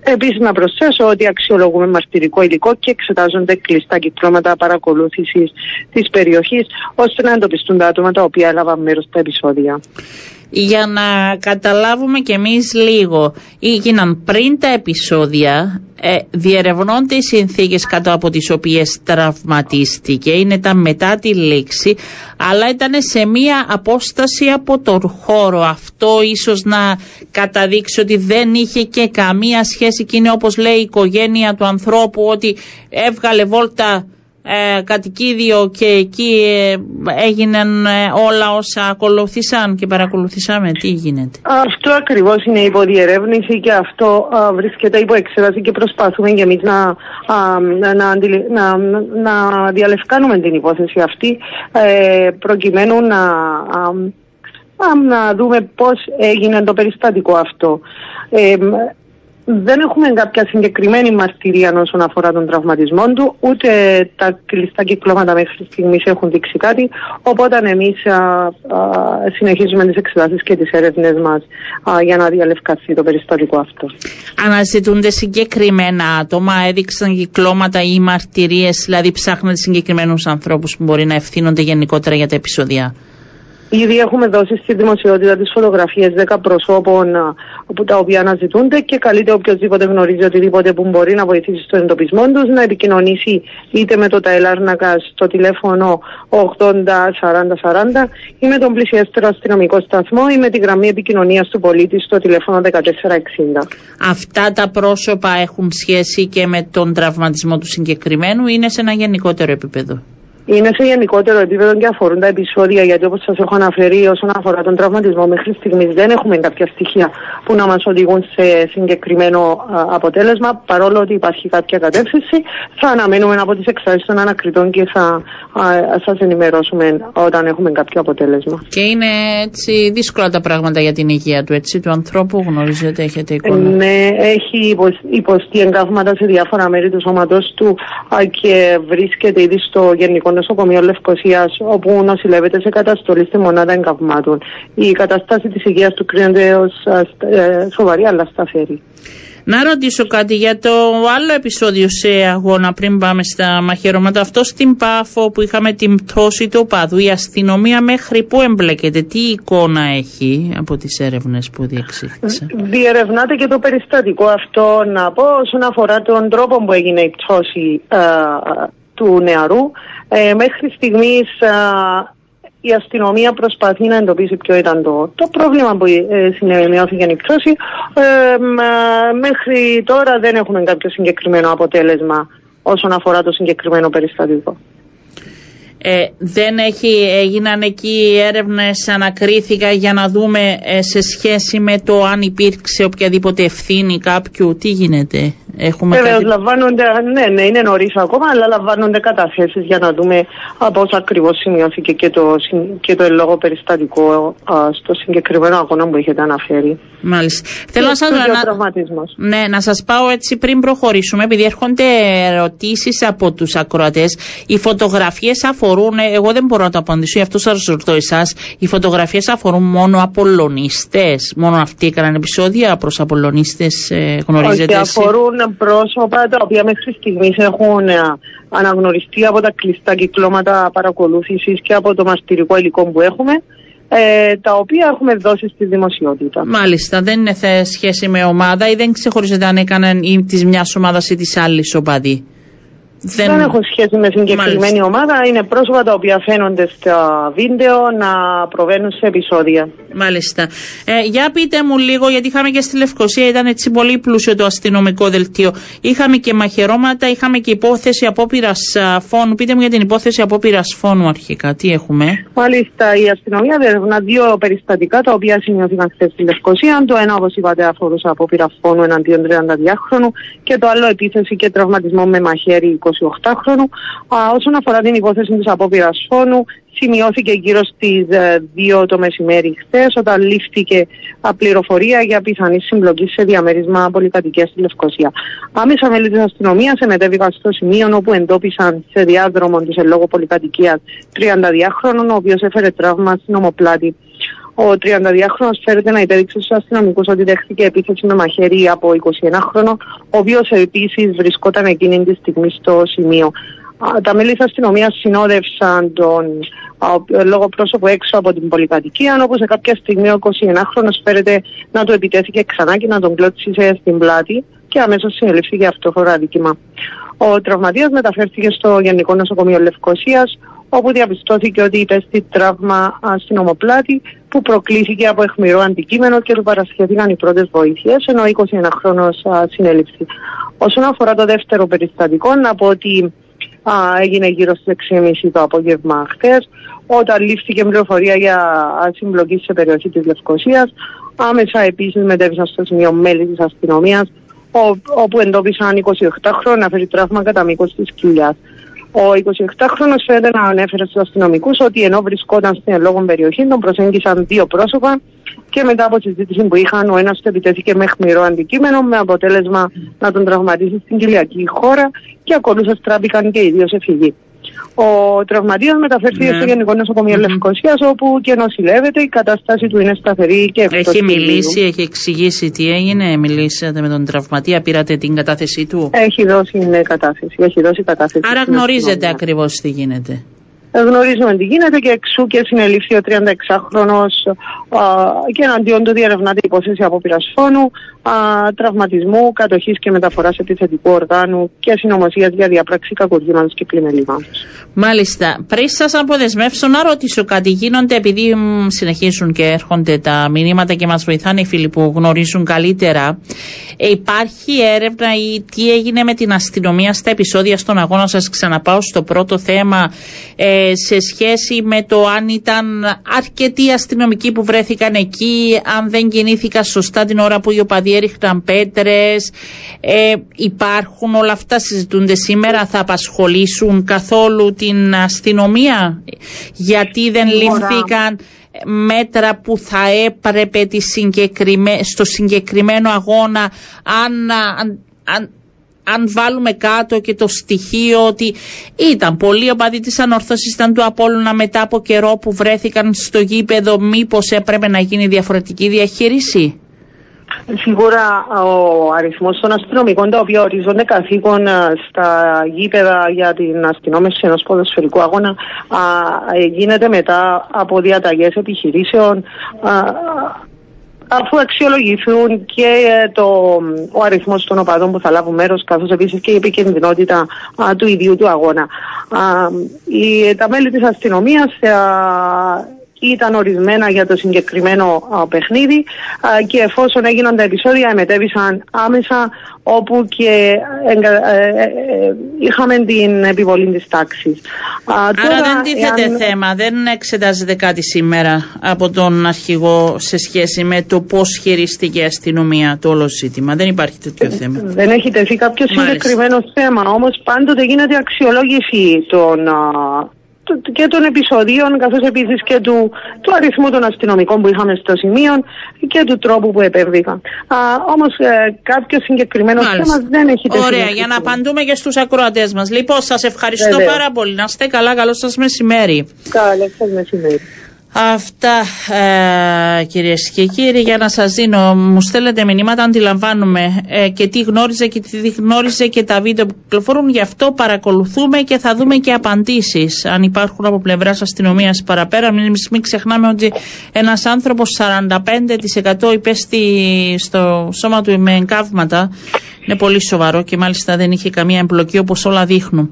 Επίσης, να προσθέσω ότι αξιολογούμε μαρτυρικό υλικό και εξετάζονται κλειστά κυκλώματα παρακολούθησης της περιοχής, ώστε να εντοπιστούν τα άτομα τα οποία έλαβαν μέρος στα επεισόδια για να καταλάβουμε κι εμείς λίγο. Έγιναν πριν τα επεισόδια, ε, διερευνώνται οι συνθήκες κάτω από τις οποίες τραυματίστηκε, είναι τα μετά τη λήξη, αλλά ήταν σε μία απόσταση από τον χώρο. Αυτό ίσως να καταδείξει ότι δεν είχε και καμία σχέση και είναι όπως λέει η οικογένεια του ανθρώπου ότι έβγαλε βόλτα ε, κατοικίδιο και εκεί ε, έγιναν ε, όλα όσα ακολουθήσαν και παρακολουθήσαμε. Τι γίνεται; Αυτό ακριβώς είναι η υποδιερεύνηση και αυτό βρίσκεται υπό εξέταση και προσπαθούμε και εμείς να, να, να, να, διαλευκάνουμε την υπόθεση αυτή προκειμένου να, να δούμε πώς έγινε το περιστατικό αυτό δεν έχουμε κάποια συγκεκριμένη μαρτυρία όσον αφορά τον τραυματισμό του, ούτε τα κλειστά κυκλώματα μέχρι στιγμής έχουν δείξει κάτι. Οπότε εμείς συνεχίζουμε τις εξετάσεις και τις έρευνες μας για να διαλευκαθεί το περιστατικό αυτό. Αναζητούνται συγκεκριμένα άτομα, έδειξαν κυκλώματα ή μαρτυρίες, δηλαδή ψάχνονται συγκεκριμένους ανθρώπους που μπορεί να ευθύνονται γενικότερα για τα επεισόδια. Ήδη έχουμε δώσει στη δημοσιότητα τις φωτογραφίες 10 προσώπων α, που τα οποία αναζητούνται και καλείται οποιοδήποτε γνωρίζει οτιδήποτε που μπορεί να βοηθήσει στον εντοπισμό τους να επικοινωνήσει είτε με το ΤΑΕΛΑΡΝΑΚΑ στο τηλέφωνο 80 40 40 ή με τον πλησιέστερο αστυνομικό σταθμό ή με τη γραμμή επικοινωνίας του πολίτη στο τηλέφωνο 1460. Αυτά τα πρόσωπα έχουν σχέση και με τον τραυματισμό του συγκεκριμένου ή είναι σε ένα γενικότερο επίπεδο; Είναι σε γενικότερο επίπεδο και αφορούν τα επεισόδια γιατί όπως σας έχω αναφέρει όσον αφορά τον τραυματισμό μέχρι στιγμής δεν έχουμε κάποια στοιχεία που να μας οδηγούν σε συγκεκριμένο α, αποτέλεσμα παρόλο ότι υπάρχει κάποια κατεύθυνση θα αναμένουμε από τις εξάρτησει των ανακριτών και θα σας ενημερώσουμε όταν έχουμε κάποιο αποτέλεσμα. Και είναι έτσι δύσκολα τα πράγματα για την υγεία του, έτσι, του ανθρώπου, γνωρίζετε, έχετε εικόνα. Ναι, έχει υποσ- υποστεί εγκάβματα σε διάφορα μέρη του σώματος του α, και βρίσκεται ήδη στο Γενικό Νοσοκομείο Λευκοσίας, όπου νοσηλεύεται σε καταστολή στη μονάδα εγκαυμάτων. Η κατάσταση της υγείας του κρίνεται ως σοβαρή αλλά σταθερή. Να ρωτήσω κάτι για το άλλο επεισόδιο σε αγώνα πριν πάμε στα μαχαιρώματα. Αυτό στην Πάφο που είχαμε την πτώση του οπαδού, η αστυνομία μέχρι πού εμπλέκεται, τι εικόνα έχει από τις έρευνες που διεξήχθησαν; Διερευνάται και το περιστατικό αυτό να πω όσον αφορά τον τρόπο που έγινε η πτώση α, του νεαρού. Ε, μέχρι στιγμής α, η αστυνομία προσπαθεί να εντοπίσει ποιο ήταν το, το πρόβλημα που ε, συνεμειώθηκε η πτώση. Ε, μ, μέχρι τώρα δεν έχουμε κάποιο συγκεκριμένο αποτέλεσμα όσον αφορά το συγκεκριμένο περιστατικό. Ε, δεν έχει, έγιναν εκεί έρευνες, ανακρίθηκα για να δούμε ε, σε σχέση με το αν υπήρξε οποιαδήποτε ευθύνη κάποιου, τι γίνεται; Έχουμε Βεβαίω κάτι... λαμβάνονται, ναι, ναι, είναι νωρίς ακόμα, αλλά λαμβάνονται καταθέσεις για να δούμε πώ ακριβώς σημειώθηκε και το, συν- και το εν λόγω περιστατικό α, στο συγκεκριμένο αγώνα που έχετε αναφέρει. Μάλιστα. Θέλω να σας Και ο να- τραυματισμός. Ναι, να σας πάω έτσι πριν προχωρήσουμε, επειδή έρχονται ερωτήσεις από τους ακροατές. Οι φωτογραφίες αφορούν, ε, εγώ δεν μπορώ να το απαντήσω, γι' αυτό σας ρωτώ εσάς, οι φωτογραφίες αφορούν μόνο απολωνιστές, μόνο αυτοί έκαναν επεισόδια προς απολωνίστες, ε, γνωρίζετε Όχι, εσύ; αφορούν πρόσωπα τα οποία μέχρι στιγμής έχουν α, αναγνωριστεί από τα κλειστά κυκλώματα παρακολούθησης και από το μαστηρικό υλικό που έχουμε, ε, τα οποία έχουμε δώσει στη δημοσιότητα. Μάλιστα, δεν είναι θε- σχέση με ομάδα ή δεν ξεχωρίζεται αν έκαναν ή της μιας ομάδας ή της άλλης οπαδή; Δεν... έχουν σχέση με συγκεκριμένη Μάλιστα. ομάδα. Είναι πρόσωπα τα οποία φαίνονται στα βίντεο να προβαίνουν σε επεισόδια. Μάλιστα. Ε, για πείτε μου λίγο, γιατί είχαμε και στη Λευκοσία, ήταν έτσι πολύ πλούσιο το αστυνομικό δελτίο. Είχαμε και μαχαιρώματα, είχαμε και υπόθεση απόπειρας φόνου. Πείτε μου για την υπόθεση απόπειρας φόνου αρχικά. Τι έχουμε; Μάλιστα, η αστυνομία διερευνά δύο περιστατικά τα οποία σημειώθηκαν χθες στη Λευκοσία. Το ένα, όπως είπατε, αφορούσε απόπειρα φόνου εναντίον 32χρονου και το άλλο επίθεση και τραυματισμό με μαχαίρι 28χρονου. Α, όσον αφορά την υπόθεση της απόπειρας φόνου, σημειώθηκε γύρω στις 2 το μεσημέρι χθες, όταν λήφθηκε α, πληροφορία για πιθανή συμπλοκή σε διαμέρισμα πολυκατοικία στη Λευκοσία. Άμεσα μέλη της αστυνομίας εμετέβηκαν στο σημείο όπου εντόπισαν σε διάδρομο τη εν λόγω πολυκατοικίας 32χρονων, ο οποίος έφερε τραύμα στην ομοπλάτη. Ο 32χρονο φέρεται να υπέδειξε στους αστυνομικούς ότι δέχτηκε επίθεση με μαχαίρι από 21χρονο, ο οποίος επίσης βρισκόταν εκείνη τη στιγμή στο σημείο. Α, Τα μέλη της αστυνομίας συνόδευσαν τον α, ο- λόγο πρόσωπο έξω από την πολυκατοικία, όπου σε κάποια στιγμή ο 21χρονο φέρεται να του επιτέθηκε ξανά και να τον κλώτσισε στην πλάτη και αμέσως συνελήφθηκε αυτόφορο αδίκημα. Ο τραυματίας μεταφέρθηκε στο Γενικό Νοσοκομείο Λευκοσίας, όπου διαπιστώθηκε ότι υπέστη τραύμα α, στην ομοπλάτη που προκλήθηκε από αιχμηρό αντικείμενο και του παρασχέθηκαν οι πρώτες βοήθειες, ενώ 21χρονο συνέληφθη. Όσον αφορά το δεύτερο περιστατικό, να πω ότι α, έγινε γύρω στις 6.30 το απόγευμα χτες, όταν λήφθηκε πληροφορία για α, συμπλοκή σε περιοχή της Λευκοσίας. Άμεσα επίσης μετέβησαν στο σημείο μέλης της αστυνομίας, ο- όπου εντόπισαν 28χρονο να φέρει τραύμα κατά μήκος της κοιλιάς. Ο 28χρονο φαίνεται να ανέφερε στους αστυνομικούς ότι ενώ βρισκόταν στην ελόγω περιοχή, τον προσέγγισαν δύο πρόσωπα και μετά από συζήτηση που είχαν, ο ένας του επιτέθηκε με χμηρό αντικείμενο, με αποτέλεσμα να τον τραυματίσει στην κοιλιακή χώρα και ακολούθως τράπηκαν και οι δύο σε φυγή. Ο τραυματίας μεταφέρθηκε Ναι. στο Γενικό Νοσοκομείο Μμμ. Λευκοσία, όπου και νοσηλεύεται. Η κατάσταση του είναι σταθερή και εκτός Έχει μιλήσει, έχει εξηγήσει τι έγινε. Μιλήσατε με τον τραυματία, πήρατε την κατάθεσή του; Έχει δώσει ναι, κατάθεση. Έχει δώσει κατάθεση. Άρα στην γνωρίζετε αστυνομία. ακριβώς τι γίνεται. Γνωρίζουμε τι γίνεται και εξού και συνελήφθη ο 36χρονο και εναντίον του διερευνάται υπόθεση απόπειρα φόνου, τραυματισμού, κατοχής και μεταφοράς επιθετικού οργάνου και συνωμοσίας για διαπράξη κακουργήματο και κλιμελήματο. Μάλιστα. Πριν σας αποδεσμεύσω, να ρωτήσω κάτι. Γίνονται, επειδή συνεχίζουν και έρχονται τα μηνύματα και μας βοηθάνε οι φίλοι που γνωρίζουν καλύτερα, ε, υπάρχει έρευνα ή τι έγινε με την αστυνομία στα επεισόδια στον αγώνα. Σας; Ξαναπάω στο πρώτο θέμα ε, σε σχέση με το αν ήταν αρκετοί αστυνομικοί που βρέθηκαν εκεί, αν δεν κινήθηκαν σωστά την ώρα που οι οπαδοί έριχναν πέτρες. Ε, υπάρχουν όλα αυτά, συζητούνται σήμερα, θα απασχολήσουν καθόλου την αστυνομία, γιατί δεν λήφθηκαν μέτρα που θα έπρεπε τη στο συγκεκριμένο αγώνα αν, αν, αν βάλουμε κάτω και το στοιχείο ότι ήταν πολλοί οπαδοί της ανορθώσης ήταν του Απόλλωνα μετά από καιρό που βρέθηκαν στο γήπεδο μήπως έπρεπε να γίνει διαφορετική διαχείριση; Σίγουρα ο αριθμός των αστυνομικών τα οποία ορίζονται καθήκον στα γήπεδα για την αστυνόμευση ενός ποδοσφαιρικού αγώνα γίνεται μετά από διαταγές επιχειρήσεων αφού αξιολογηθούν και το, ο αριθμός των οπαδών που θα λάβουν μέρος, καθώς επίσης και η επικίνδυνοτητα του ιδίου του αγώνα. Α, η, τα μέλη της αστυνομίας ήταν ορισμένα για το συγκεκριμένο παιχνίδι και εφόσον έγιναν τα επεισόδια εμετέβησαν άμεσα όπου και ε, ε, ε, είχαμε την επιβολή της τάξης. Άρα δεν τίθεται εάν... θέμα, δεν εξετάζεται κάτι σήμερα από τον αρχηγό σε σχέση με το πώς χειριστήκε η αστυνομία το όλο ζήτημα. Δεν υπάρχει τέτοιο θέμα. Δεν έχει τεθεί κάποιο συγκεκριμένο θέμα, όμως πάντοτε γίνεται αξιολόγηση των και των επεισοδίων καθώς επίσης και του, του αριθμού των αστυνομικών που είχαμε στο σημείο και του τρόπου που επέβηκαν. όμως ε, κάποιο συγκεκριμένο θέμα δεν έχει τεθεί. Ωραία, για να απαντούμε και στους ακροατές μας. Λοιπόν, σας ευχαριστώ πάρα πολύ. Να είστε καλά, καλό σας μεσημέρι. Καλό σας μεσημέρι. Αυτά ε, κυρίες και κύριοι για να σας δίνω μου στέλνετε μηνύματα αντιλαμβάνουμε ε, και τι γνώριζε και τι γνώριζε και τα βίντεο που κυκλοφορούν. Γι' αυτό παρακολουθούμε και θα δούμε και απαντήσεις αν υπάρχουν από πλευράς αστυνομίας παραπέρα. Μην, μην ξεχνάμε ότι ένας άνθρωπος 45% υπέστη στο σώμα του με εγκάβματα. Είναι πολύ σοβαρό και μάλιστα δεν είχε καμία εμπλοκή όπως όλα δείχνουν.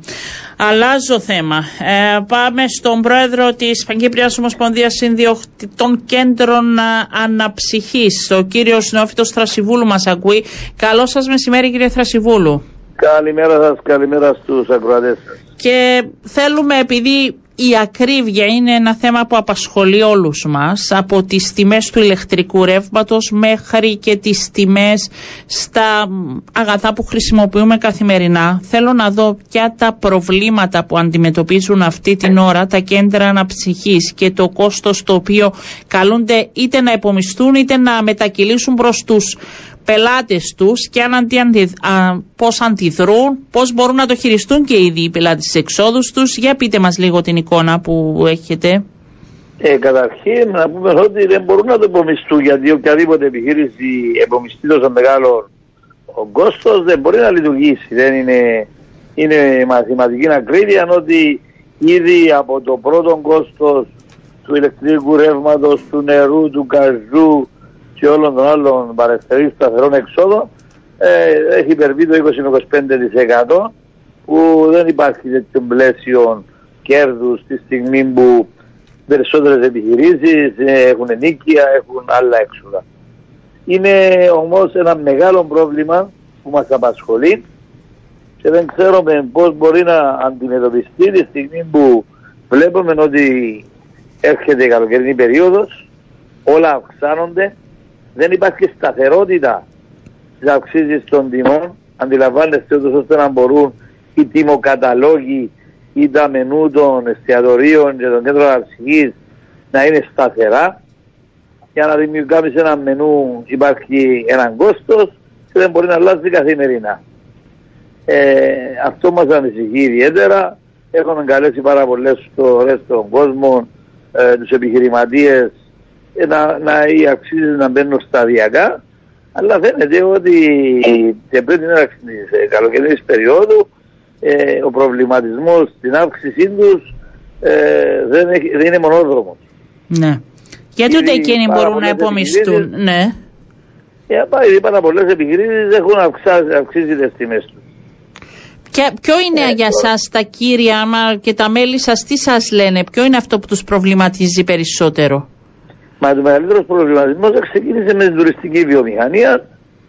Αλλάζω θέμα. Ε, πάμε στον πρόεδρο της Παγκύπριας Ομοσπονδίας Συνδιοκτητών Κέντρων ε, Αναψυχής, ο κύριος Νεόφυτος Θρασιβούλου μας ακούει. Καλό σας μεσημέρι κύριε Θρασιβούλου. Καλημέρα σας, καλημέρα στους ακροατές σας. Και θέλουμε επειδή η ακρίβεια είναι ένα θέμα που απασχολεί όλους μας από τις τιμές του ηλεκτρικού ρεύματος μέχρι και τις τιμές στα αγαθά που χρησιμοποιούμε καθημερινά. Θέλω να δω ποια τα προβλήματα που αντιμετωπίζουν αυτή την ώρα τα κέντρα αναψυχής και το κόστος το οποίο καλούνται είτε να επομιστούν είτε να μετακυλήσουν προς τους πελάτες τους και αν αντι, α, πώς αντιδρούν, πώς μπορούν να το χειριστούν και ήδη οι πελάτες της εξόδους τους. Για πείτε μας λίγο την εικόνα που έχετε. Ε, καταρχήν να πούμε ότι δεν μπορούν να το επομιστούν γιατί οποιαδήποτε επιχείρηση επομιστεί τόσο μεγάλο ο κόστος δεν μπορεί να λειτουργήσει. Δεν είναι, είναι μαθηματική ακρίβεια ότι ήδη από το πρώτο κόστος του ηλεκτρικού ρεύματος, του νερού, του καζού, και όλων των άλλων παρεστερή σταθερών εξόδων ε, έχει υπερβεί το 20-25% που δεν υπάρχει τέτοιο πλαίσιο κέρδους στη στιγμή που περισσότερες επιχειρήσεις ε, έχουν νίκια, έχουν άλλα έξοδα. Είναι όμως ένα μεγάλο πρόβλημα που μας απασχολεί και δεν ξέρουμε πώς μπορεί να αντιμετωπιστεί τη στιγμή που βλέπουμε ότι έρχεται η καλοκαιρινή περίοδος, όλα αυξάνονται δεν υπάρχει σταθερότητα στι αυξήσεις των τιμών. Αντιλαμβάνεστε ότι ώστε να μπορούν οι τιμοκαταλόγοι ή τα μενού των εστιατορίων και των κέντρων αυσικής να είναι σταθερά. Για να δημιουργήσει ένα μενού υπάρχει έναν κόστος και δεν μπορεί να αλλάζει καθημερινά. Ε, αυτό μας ανησυχεί ιδιαίτερα. Έχουμε καλέσει πάρα πολλές φορές στον κόσμο, ε, τους επιχειρηματίες ε, να, να οι αξίε να μπαίνουν σταδιακά, αλλά φαίνεται ότι και πριν την έναρξη τη ε, καλοκαιρινής περίοδου ε, ο προβληματισμός στην αύξησή τους ε, δεν, έχει, δεν είναι μονόδρομος. Ναι. Γιατί ούτε Ήδη εκείνοι πάρα μπορούν να πολλές υπομισθούν. επιχειρήσεις- Ναι. Για πάει, πάρα πολλές επιχειρήσεις έχουν αυξάσει, αυξήσεις τις τιμές τους. Και ποιο είναι για σας τα κύρια άμα και τα μέλη σας τι σας λένε, ποιο είναι αυτό που τους προβληματίζει περισσότερο; Μα το μεγαλύτερο προβληματισμός ξεκίνησε με την τουριστική βιομηχανία,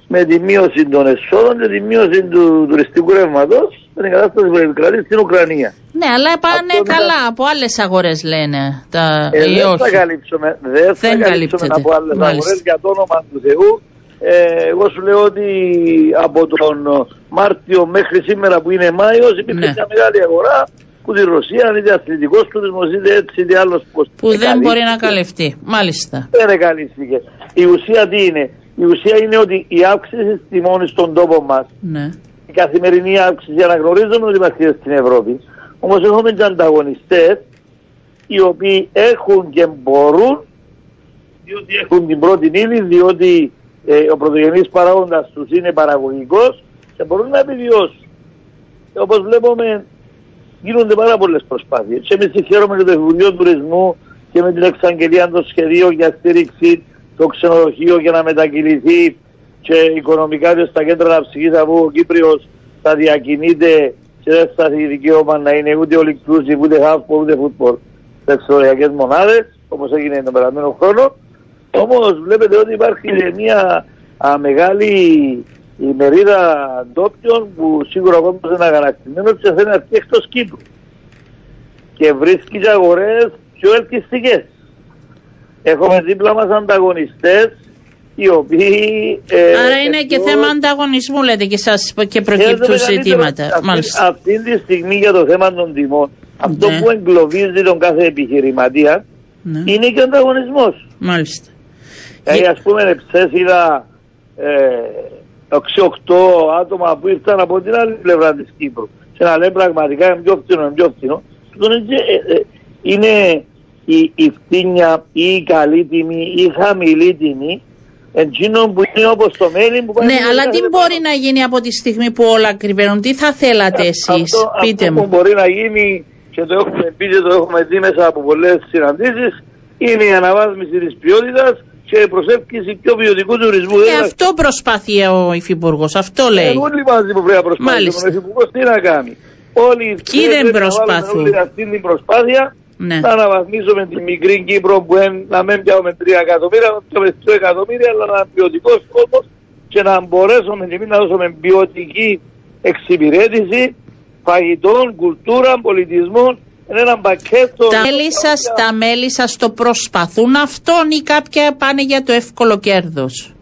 με τη μείωση των εσόδων και τη μείωση του τουριστικού ρεύματος, με την κατάσταση που επικρατεί στην Ουκρανία. Ναι, αλλά πάνε Αυτό καλά, ήταν- από άλλες αγορές λένε. Τα... Ε, ή δεν όχι. θα καλύψουμε, δεν θα Δεν καλύψουμε καλύπτεται. από άλλες Μάλιστα. αγορέ για το όνομα του Θεού. Ε, εγώ σου λέω ότι από τον Μάρτιο μέχρι σήμερα που είναι Μάιος υπήρχε Ναι. μια μεγάλη αγορά που τη Ρωσία είτε αθλητικός τουρισμός είτε έτσι είτε άλλος Που δεν μπορεί να καλυφθεί. Μάλιστα. Δεν εγκαλύφθηκε. Η ουσία τι είναι; Η ουσία είναι ότι η αύξηση τιμών στον τόπο μας, Ναι. η καθημερινή αύξηση, αναγνωρίζουμε ότι υπάρχει στην Ευρώπη. Όμως έχουμε και ανταγωνιστές οι οποίοι έχουν και μπορούν, διότι έχουν την πρώτη ύλη, διότι ε, ο πρωτογενής παράγοντας τους είναι παραγωγικός και μπορούν να επιβιώσουν. Και όπως βλέπουμε γίνονται πάρα πολλές προσπάθειες. Και εμείς συγχαίρουμε και το Υπουργείο Τουρισμού και με την εξαγγελία των σχεδίων για στήριξη το ξενοδοχείο για να μετακυληθεί και οικονομικά και στα κέντρα αναψυχής αφού ο Κύπριος θα διακινείται και δεν θα έχει δικαίωμα να είναι ούτε all inclusive, ούτε half ούτε football σε εξωτερικές μονάδες όπως έγινε τον περασμένο χρόνο. Όμως βλέπετε ότι υπάρχει και μια α, μεγάλη ημερίδα ντόπιων που σίγουρα ο κόσμος είναι αγανακτημένος και θέλει να έρθει εκτός Κύπρου. Και βρίσκει και αγορές πιο ελκυστικές. Έχουμε δίπλα μας ανταγωνιστές οι οποίοι... ε, Άρα είναι και εκτός- θέμα ανταγωνισμού λέτε και σας και Χρειάζεται προκύπτουν μεγαλύτερο- ζητήματα. Αυτή, Μάλιστα. αυτή τη στιγμή για το θέμα των τιμών, αυτό Ναι. που εγκλωβίζει τον κάθε επιχειρηματία Ναι. είναι και ο ανταγωνισμός. Μάλιστα. Δηλαδή, Για- ας πούμε, χθες είδα ε, 6-8 άτομα που ήρθαν από την άλλη πλευρά της Κύπρου και να λένε πραγματικά είναι πιο φθηνό, είναι πιο φθηνό. Αυτό είναι, ε, ε, είναι η, η φτύνια ή η καλή τιμή ή η χαμηλή τιμή εκείνο που είναι όπως το μέλι που πάει Ναι, να αλλά κάνει τι κάθε μπορεί να γίνει από τη στιγμή που όλα κρυβαίνουν, τι θα θέλατε εσείς, αυτό, πείτε αυτό που μου. μπορεί να γίνει και το έχουμε πει και το έχουμε δει μέσα από πολλές συναντήσεις είναι η αναβάθμιση της ποιότητας και η προσέλκυση πιο ποιοτικούς τουρισμού. Και Δεν είναι αυτό προσπαθεί ο Υφυπουργός, αυτό λέει. Ε, όλοι μαζί που πρέπει να προσπαθήσουμε. Μάλιστα. Ο Υφυπουργός τι να κάνει. Όλοι οι Ποιοι δεν πρέπει να προσπαθούν. βάλουμε όλοι αυτή την προσπάθεια Ναι. να αναβαθμίσουμε τη μικρή Κύπρο που εν, να μην πιάμε 3 εκατομμύρια, να πιάμε 2 εκατομμύρια, αλλά να είναι ποιοτικός κόσμος και να μπορέσουμε και εμείς να δώσουμε ποιοτική εξυπηρέτηση φαγητών, κουλτούρα, πολιτισμών, είναι ένα πακέτο. Τα μέλη σας, τα μέλη σας το προσπαθούν αυτόν ή κάποια πάνε για το εύκολο κέρδος;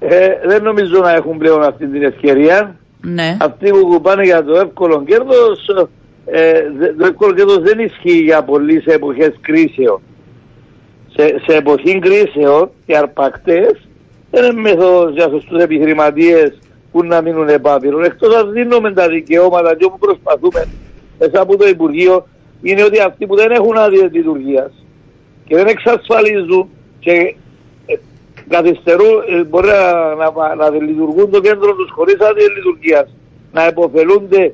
Ε, δεν νομίζω να έχουν πλέον αυτή την ευκαιρία. Ναι. Αυτοί που πάνε για το εύκολο κέρδος, ε, δε- το εύκολο κέρδος δεν ισχύει για πολλοί σε εποχές κρίσεων. Σε, σε εποχή κρίσεων οι αρπακτές δεν είναι μέθοδος για σωστούς επιχειρηματίες που να μείνουν επάπειρον. Εκτός αν δίνουμε τα δικαιώματα και όπου προσπαθούμε μέσα από το Υπουργείο είναι ότι αυτοί που δεν έχουν άδεια λειτουργίας και δεν εξασφαλίζουν και ε, καθυστερούν, ε, μπορεί να, να, να λειτουργούν το κέντρο τους χωρίς άδεια λειτουργίας, να υποφελούνται,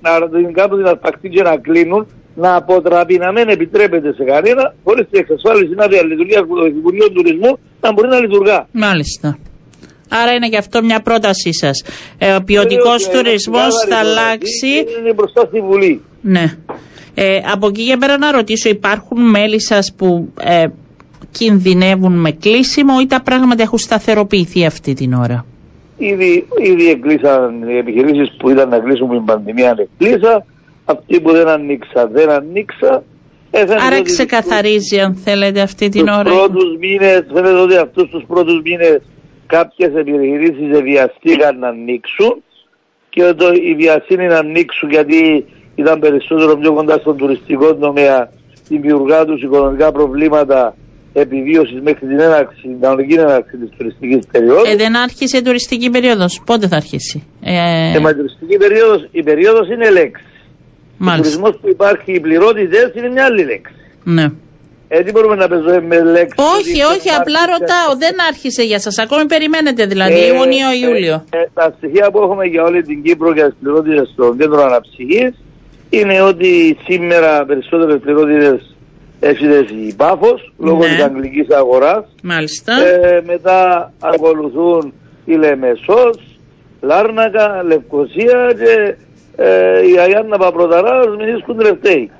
να την κάνουν την αρπακτή και να κλείνουν, να αποτραπεί, να μην επιτρέπεται σε κανένα, χωρίς την εξασφάλιση άδεια λειτουργίας από το Υπουργείο Τουρισμού, να μπορεί να λειτουργά. Μάλιστα. Άρα είναι και αυτό μια πρότασή σας. Ε, ο ποιοτικός Βεβαίως, τουρισμός είναι θα ξεκάθαρη αλλάξει. πρόταση, Είναι μπροστά στη Βουλή. Ναι. Ε, από εκεί για πέρα να ρωτήσω, υπάρχουν μέλη σας που ε, κινδυνεύουν με κλείσιμο ή τα πράγματα έχουν σταθεροποιηθεί αυτή την ώρα; Ήδη, ήδη εκλείσαν οι επιχειρήσεις που ήταν να κλείσουν την πανδημία εκλείσα. Αυτοί που δεν ανοίξα, δεν ανοίξα. Ε, φαίνεται Άρα ότι ξεκαθαρίζει αν θέλετε αυτή την τους ώρα. πρώτους μήνες, φαίνεται ότι αυτούς τους πρώτους μήνες κάποιες επιχειρήσεις βιαστήκαν να ανοίξουν και το, η βιασύνη να ανοίξουν γιατί ήταν περισσότερο πιο κοντά στον τουριστικό τομέα δημιουργά τους οικονομικά προβλήματα επιβίωσης μέχρι την έναρξη, την κανονική έναρξη της τουριστικής περίοδου. Ε, δεν άρχισε η τουριστική περίοδος. Πότε θα αρχίσει; Ε, Ε, μα η τουριστική περίοδος, η περίοδος είναι λέξη. Ο μάλιστα. τουρισμός που υπάρχει, οι πληρότητες είναι μια άλλη λέξη. Ναι. Ε, τι μπορούμε να παίζουμε με λέξη. Όχι, όχι, απλά ρωτάω. Δεν άρχισε για σας. Ακόμη περιμένετε δηλαδή, Ε, Ιούνιο, ε, Ιούλιο. ε, τα στοιχεία που έχουμε για όλη την Κύπρο και τις πληρότητες των κέντρων αναψυχής είναι ότι σήμερα περισσότερες πληρότητες έχει η Πάφος λόγω Ναι. της αγγλικής αγοράς. Μάλιστα. Ε, μετά ακολουθούν η Λεμεσός, Λάρνακα, Λευκοσία και ε, η Αγιάννα Παπροταράς μηνίσκουν τελευταίοι.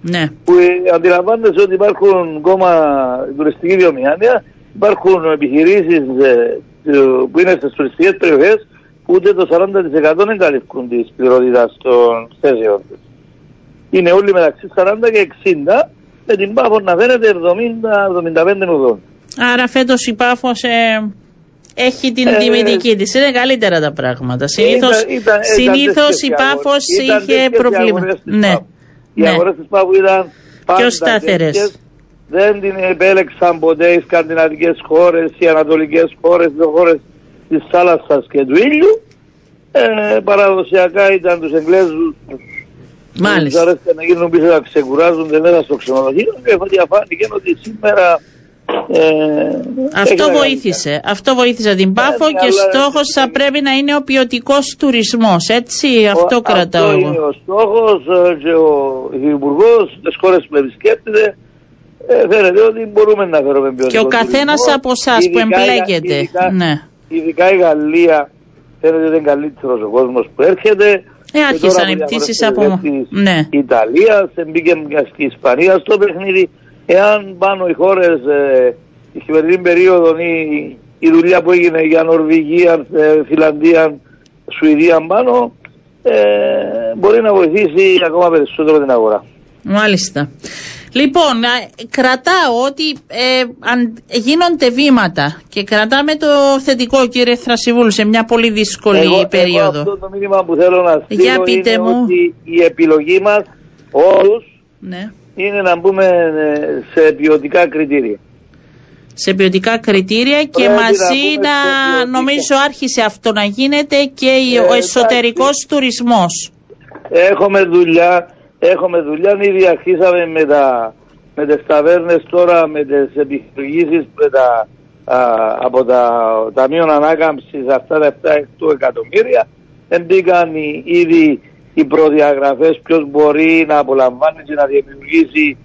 Ναι. Που ε, αντιλαμβάνεσαι ότι υπάρχουν ακόμα τουριστική βιομηχανία, υπάρχουν επιχειρήσεις ε, του- που είναι στις τουριστικές περιοχές που ούτε το 40% δεν καλύπτουν της πληρότητας των θέσεων τους. Είναι όλοι μεταξύ 40 και 60 με την Πάφο να φαίνεται 70-75 80. Άρα φέτος η Πάφος έχει την Ε, τιμητική της. Είναι καλύτερα τα πράγματα. Συνήθω Ήταν- ήταν- ήταν συνήθως τέτοιες η οι Πάφος αγορές. Ήταν είχε τέτοιες οι προβλήματα. αγορές της Ναι. Πάφου. Οι ναι. αγορές της Παύλου ήταν πάντα σταθερές. τέτοιες. Δεν την επέλεξαν ποτέ οι σκανδιναβικές χώρες, οι ανατολικές χώρες, οι χώρες της θάλασσας και του ήλιου. Ε, παραδοσιακά ήταν τους Εγγλέζους τους Μάλιστα. αρέσει να γίνουν πίσω να ξεκουράζονται μέσα στο ξενοδοχείο και διαφάνηκε ότι σήμερα ε, Αυτό έχει να βοήθησε. Αυτό βοήθησε την Πάφο Ναι, και αλλά- στόχος θα πρέπει να είναι ο ποιοτικός τουρισμός. Έτσι, αυτό Ο- κρατάω Αυτό είναι εγώ. ο στόχος ε, και ο Υπουργό τις χώρες που επισκέπτεται ε, φαίνεται ότι μπορούμε να φέρουμε ποιοτικό Και ο καθένας τουρισμό. από εσάς που Ειδικά η- εμπλέκεται. Ειδικά, Ναι. Ειδικά η Γαλλία φαίνεται ότι είναι καλύτερος ο κόσμος που έρχεται. Ε, Και άρχισαν τώρα οι από πτήσεις διάφορες από- περιοχές της ναι. Ιταλίας, μπήκε και η Ισπανία στο παιχνίδι. Εάν πάνω οι χώρες ε, η σημερινή περίοδο η, η δουλειά που έγινε για Νορβηγία, ε, Φιλανδία, Σουηδία πάνω ε, μπορεί να βοηθήσει ακόμα περισσότερο την αγορά. Μάλιστα. Λοιπόν, α, κρατάω ότι ε, αν γίνονται βήματα και κρατάμε το θετικό κύριε Θρασιβούλου σε μια πολύ δύσκολη Εγώ, περίοδο. εγώ αυτό το μήνυμα που θέλω να στείλω Για πείτε είναι μου. ότι η επιλογή μας όλους Ναι. είναι να μπούμε ε, σε ποιοτικά κριτήρια. Σε ποιοτικά κριτήρια και Πρέπει να μαζί μπούμε να, σε ποιοτικά. νομίζω άρχισε αυτό να γίνεται και η- Ε, ο εντάξει. εσωτερικός τουρισμός. Έχουμε δουλειά, έχουμε δουλειά, ήδη αρχίσαμε με, τα, με τις ταβέρνες τώρα, με τις επιχειρήσεις με τα, α, από τα Ταμείο Ανάκαμψης αυτά τα 7 εκατομμύρια. Δεν μπήκαν οι- ήδη οι προδιαγραφές ποιος μπορεί να απολαμβάνει και να δημιουργήσει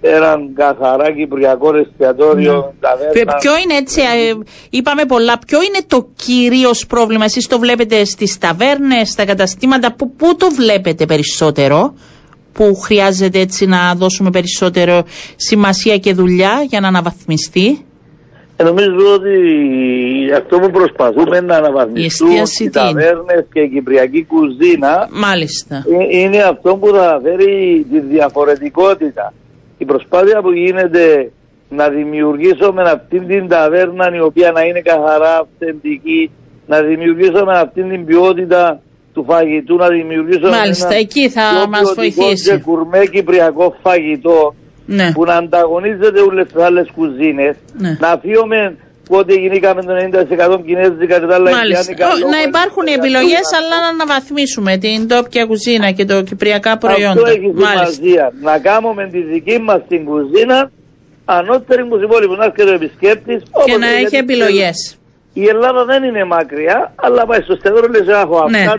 έναν καθαρά κυπριακό εστιατόριο, ταβέρνα. Ποιο- Ποιο είναι έτσι, ε, είπαμε πολλά, ποιο είναι το κυρίως πρόβλημα, εσείς το βλέπετε στις ταβέρνες, στα καταστήματα, που, πού το βλέπετε περισσότερο, που χρειάζεται έτσι να δώσουμε περισσότερο σημασία και δουλειά για να αναβαθμιστεί. Ε, Νομίζω ότι αυτό που προσπαθούμε να αναβαθμιστούν Η εστίαση οι τι είναι; ταβέρνες και η κυπριακή κουζίνα Μάλιστα. ε, είναι αυτό που θα φέρει τη διαφορετικότητα. Η προσπάθεια που γίνεται να δημιουργήσουμε αυτήν την ταβέρνα η οποία να είναι καθαρά αυθεντική, να δημιουργήσουμε αυτήν την ποιότητα του φαγητού, να δημιουργήσουμε Μάλιστα, ένα εκεί θα πιο μας ποιοτικό βοηθήσει. και κουρμέ κυπριακό φαγητό Ναι. που να ανταγωνίζεται όλες τις άλλες κουζίνες, Ναι. να αφήσουμε ότι γινήκαμε το 90% κινέζικα και τα άλλα Μάλιστα. indiánica, Ω, λόγω να υπάρχουν οι της επιλογές, διαδικασίας. αλλά να αναβαθμίσουμε την τόπια κουζίνα και το κυπριακά προϊόντα. Αυτό έχει σημασία. Να κάνουμε τη δική μας την κουζίνα ανώτερη που υπόλοιπους. Να έρχεται ο επισκέπτης. Και όπως να γιατί έχει επιλογές. Η Ελλάδα δεν είναι μακριά, αλλά πάει στο στεδόρο λέει έχω Ναι. αυτά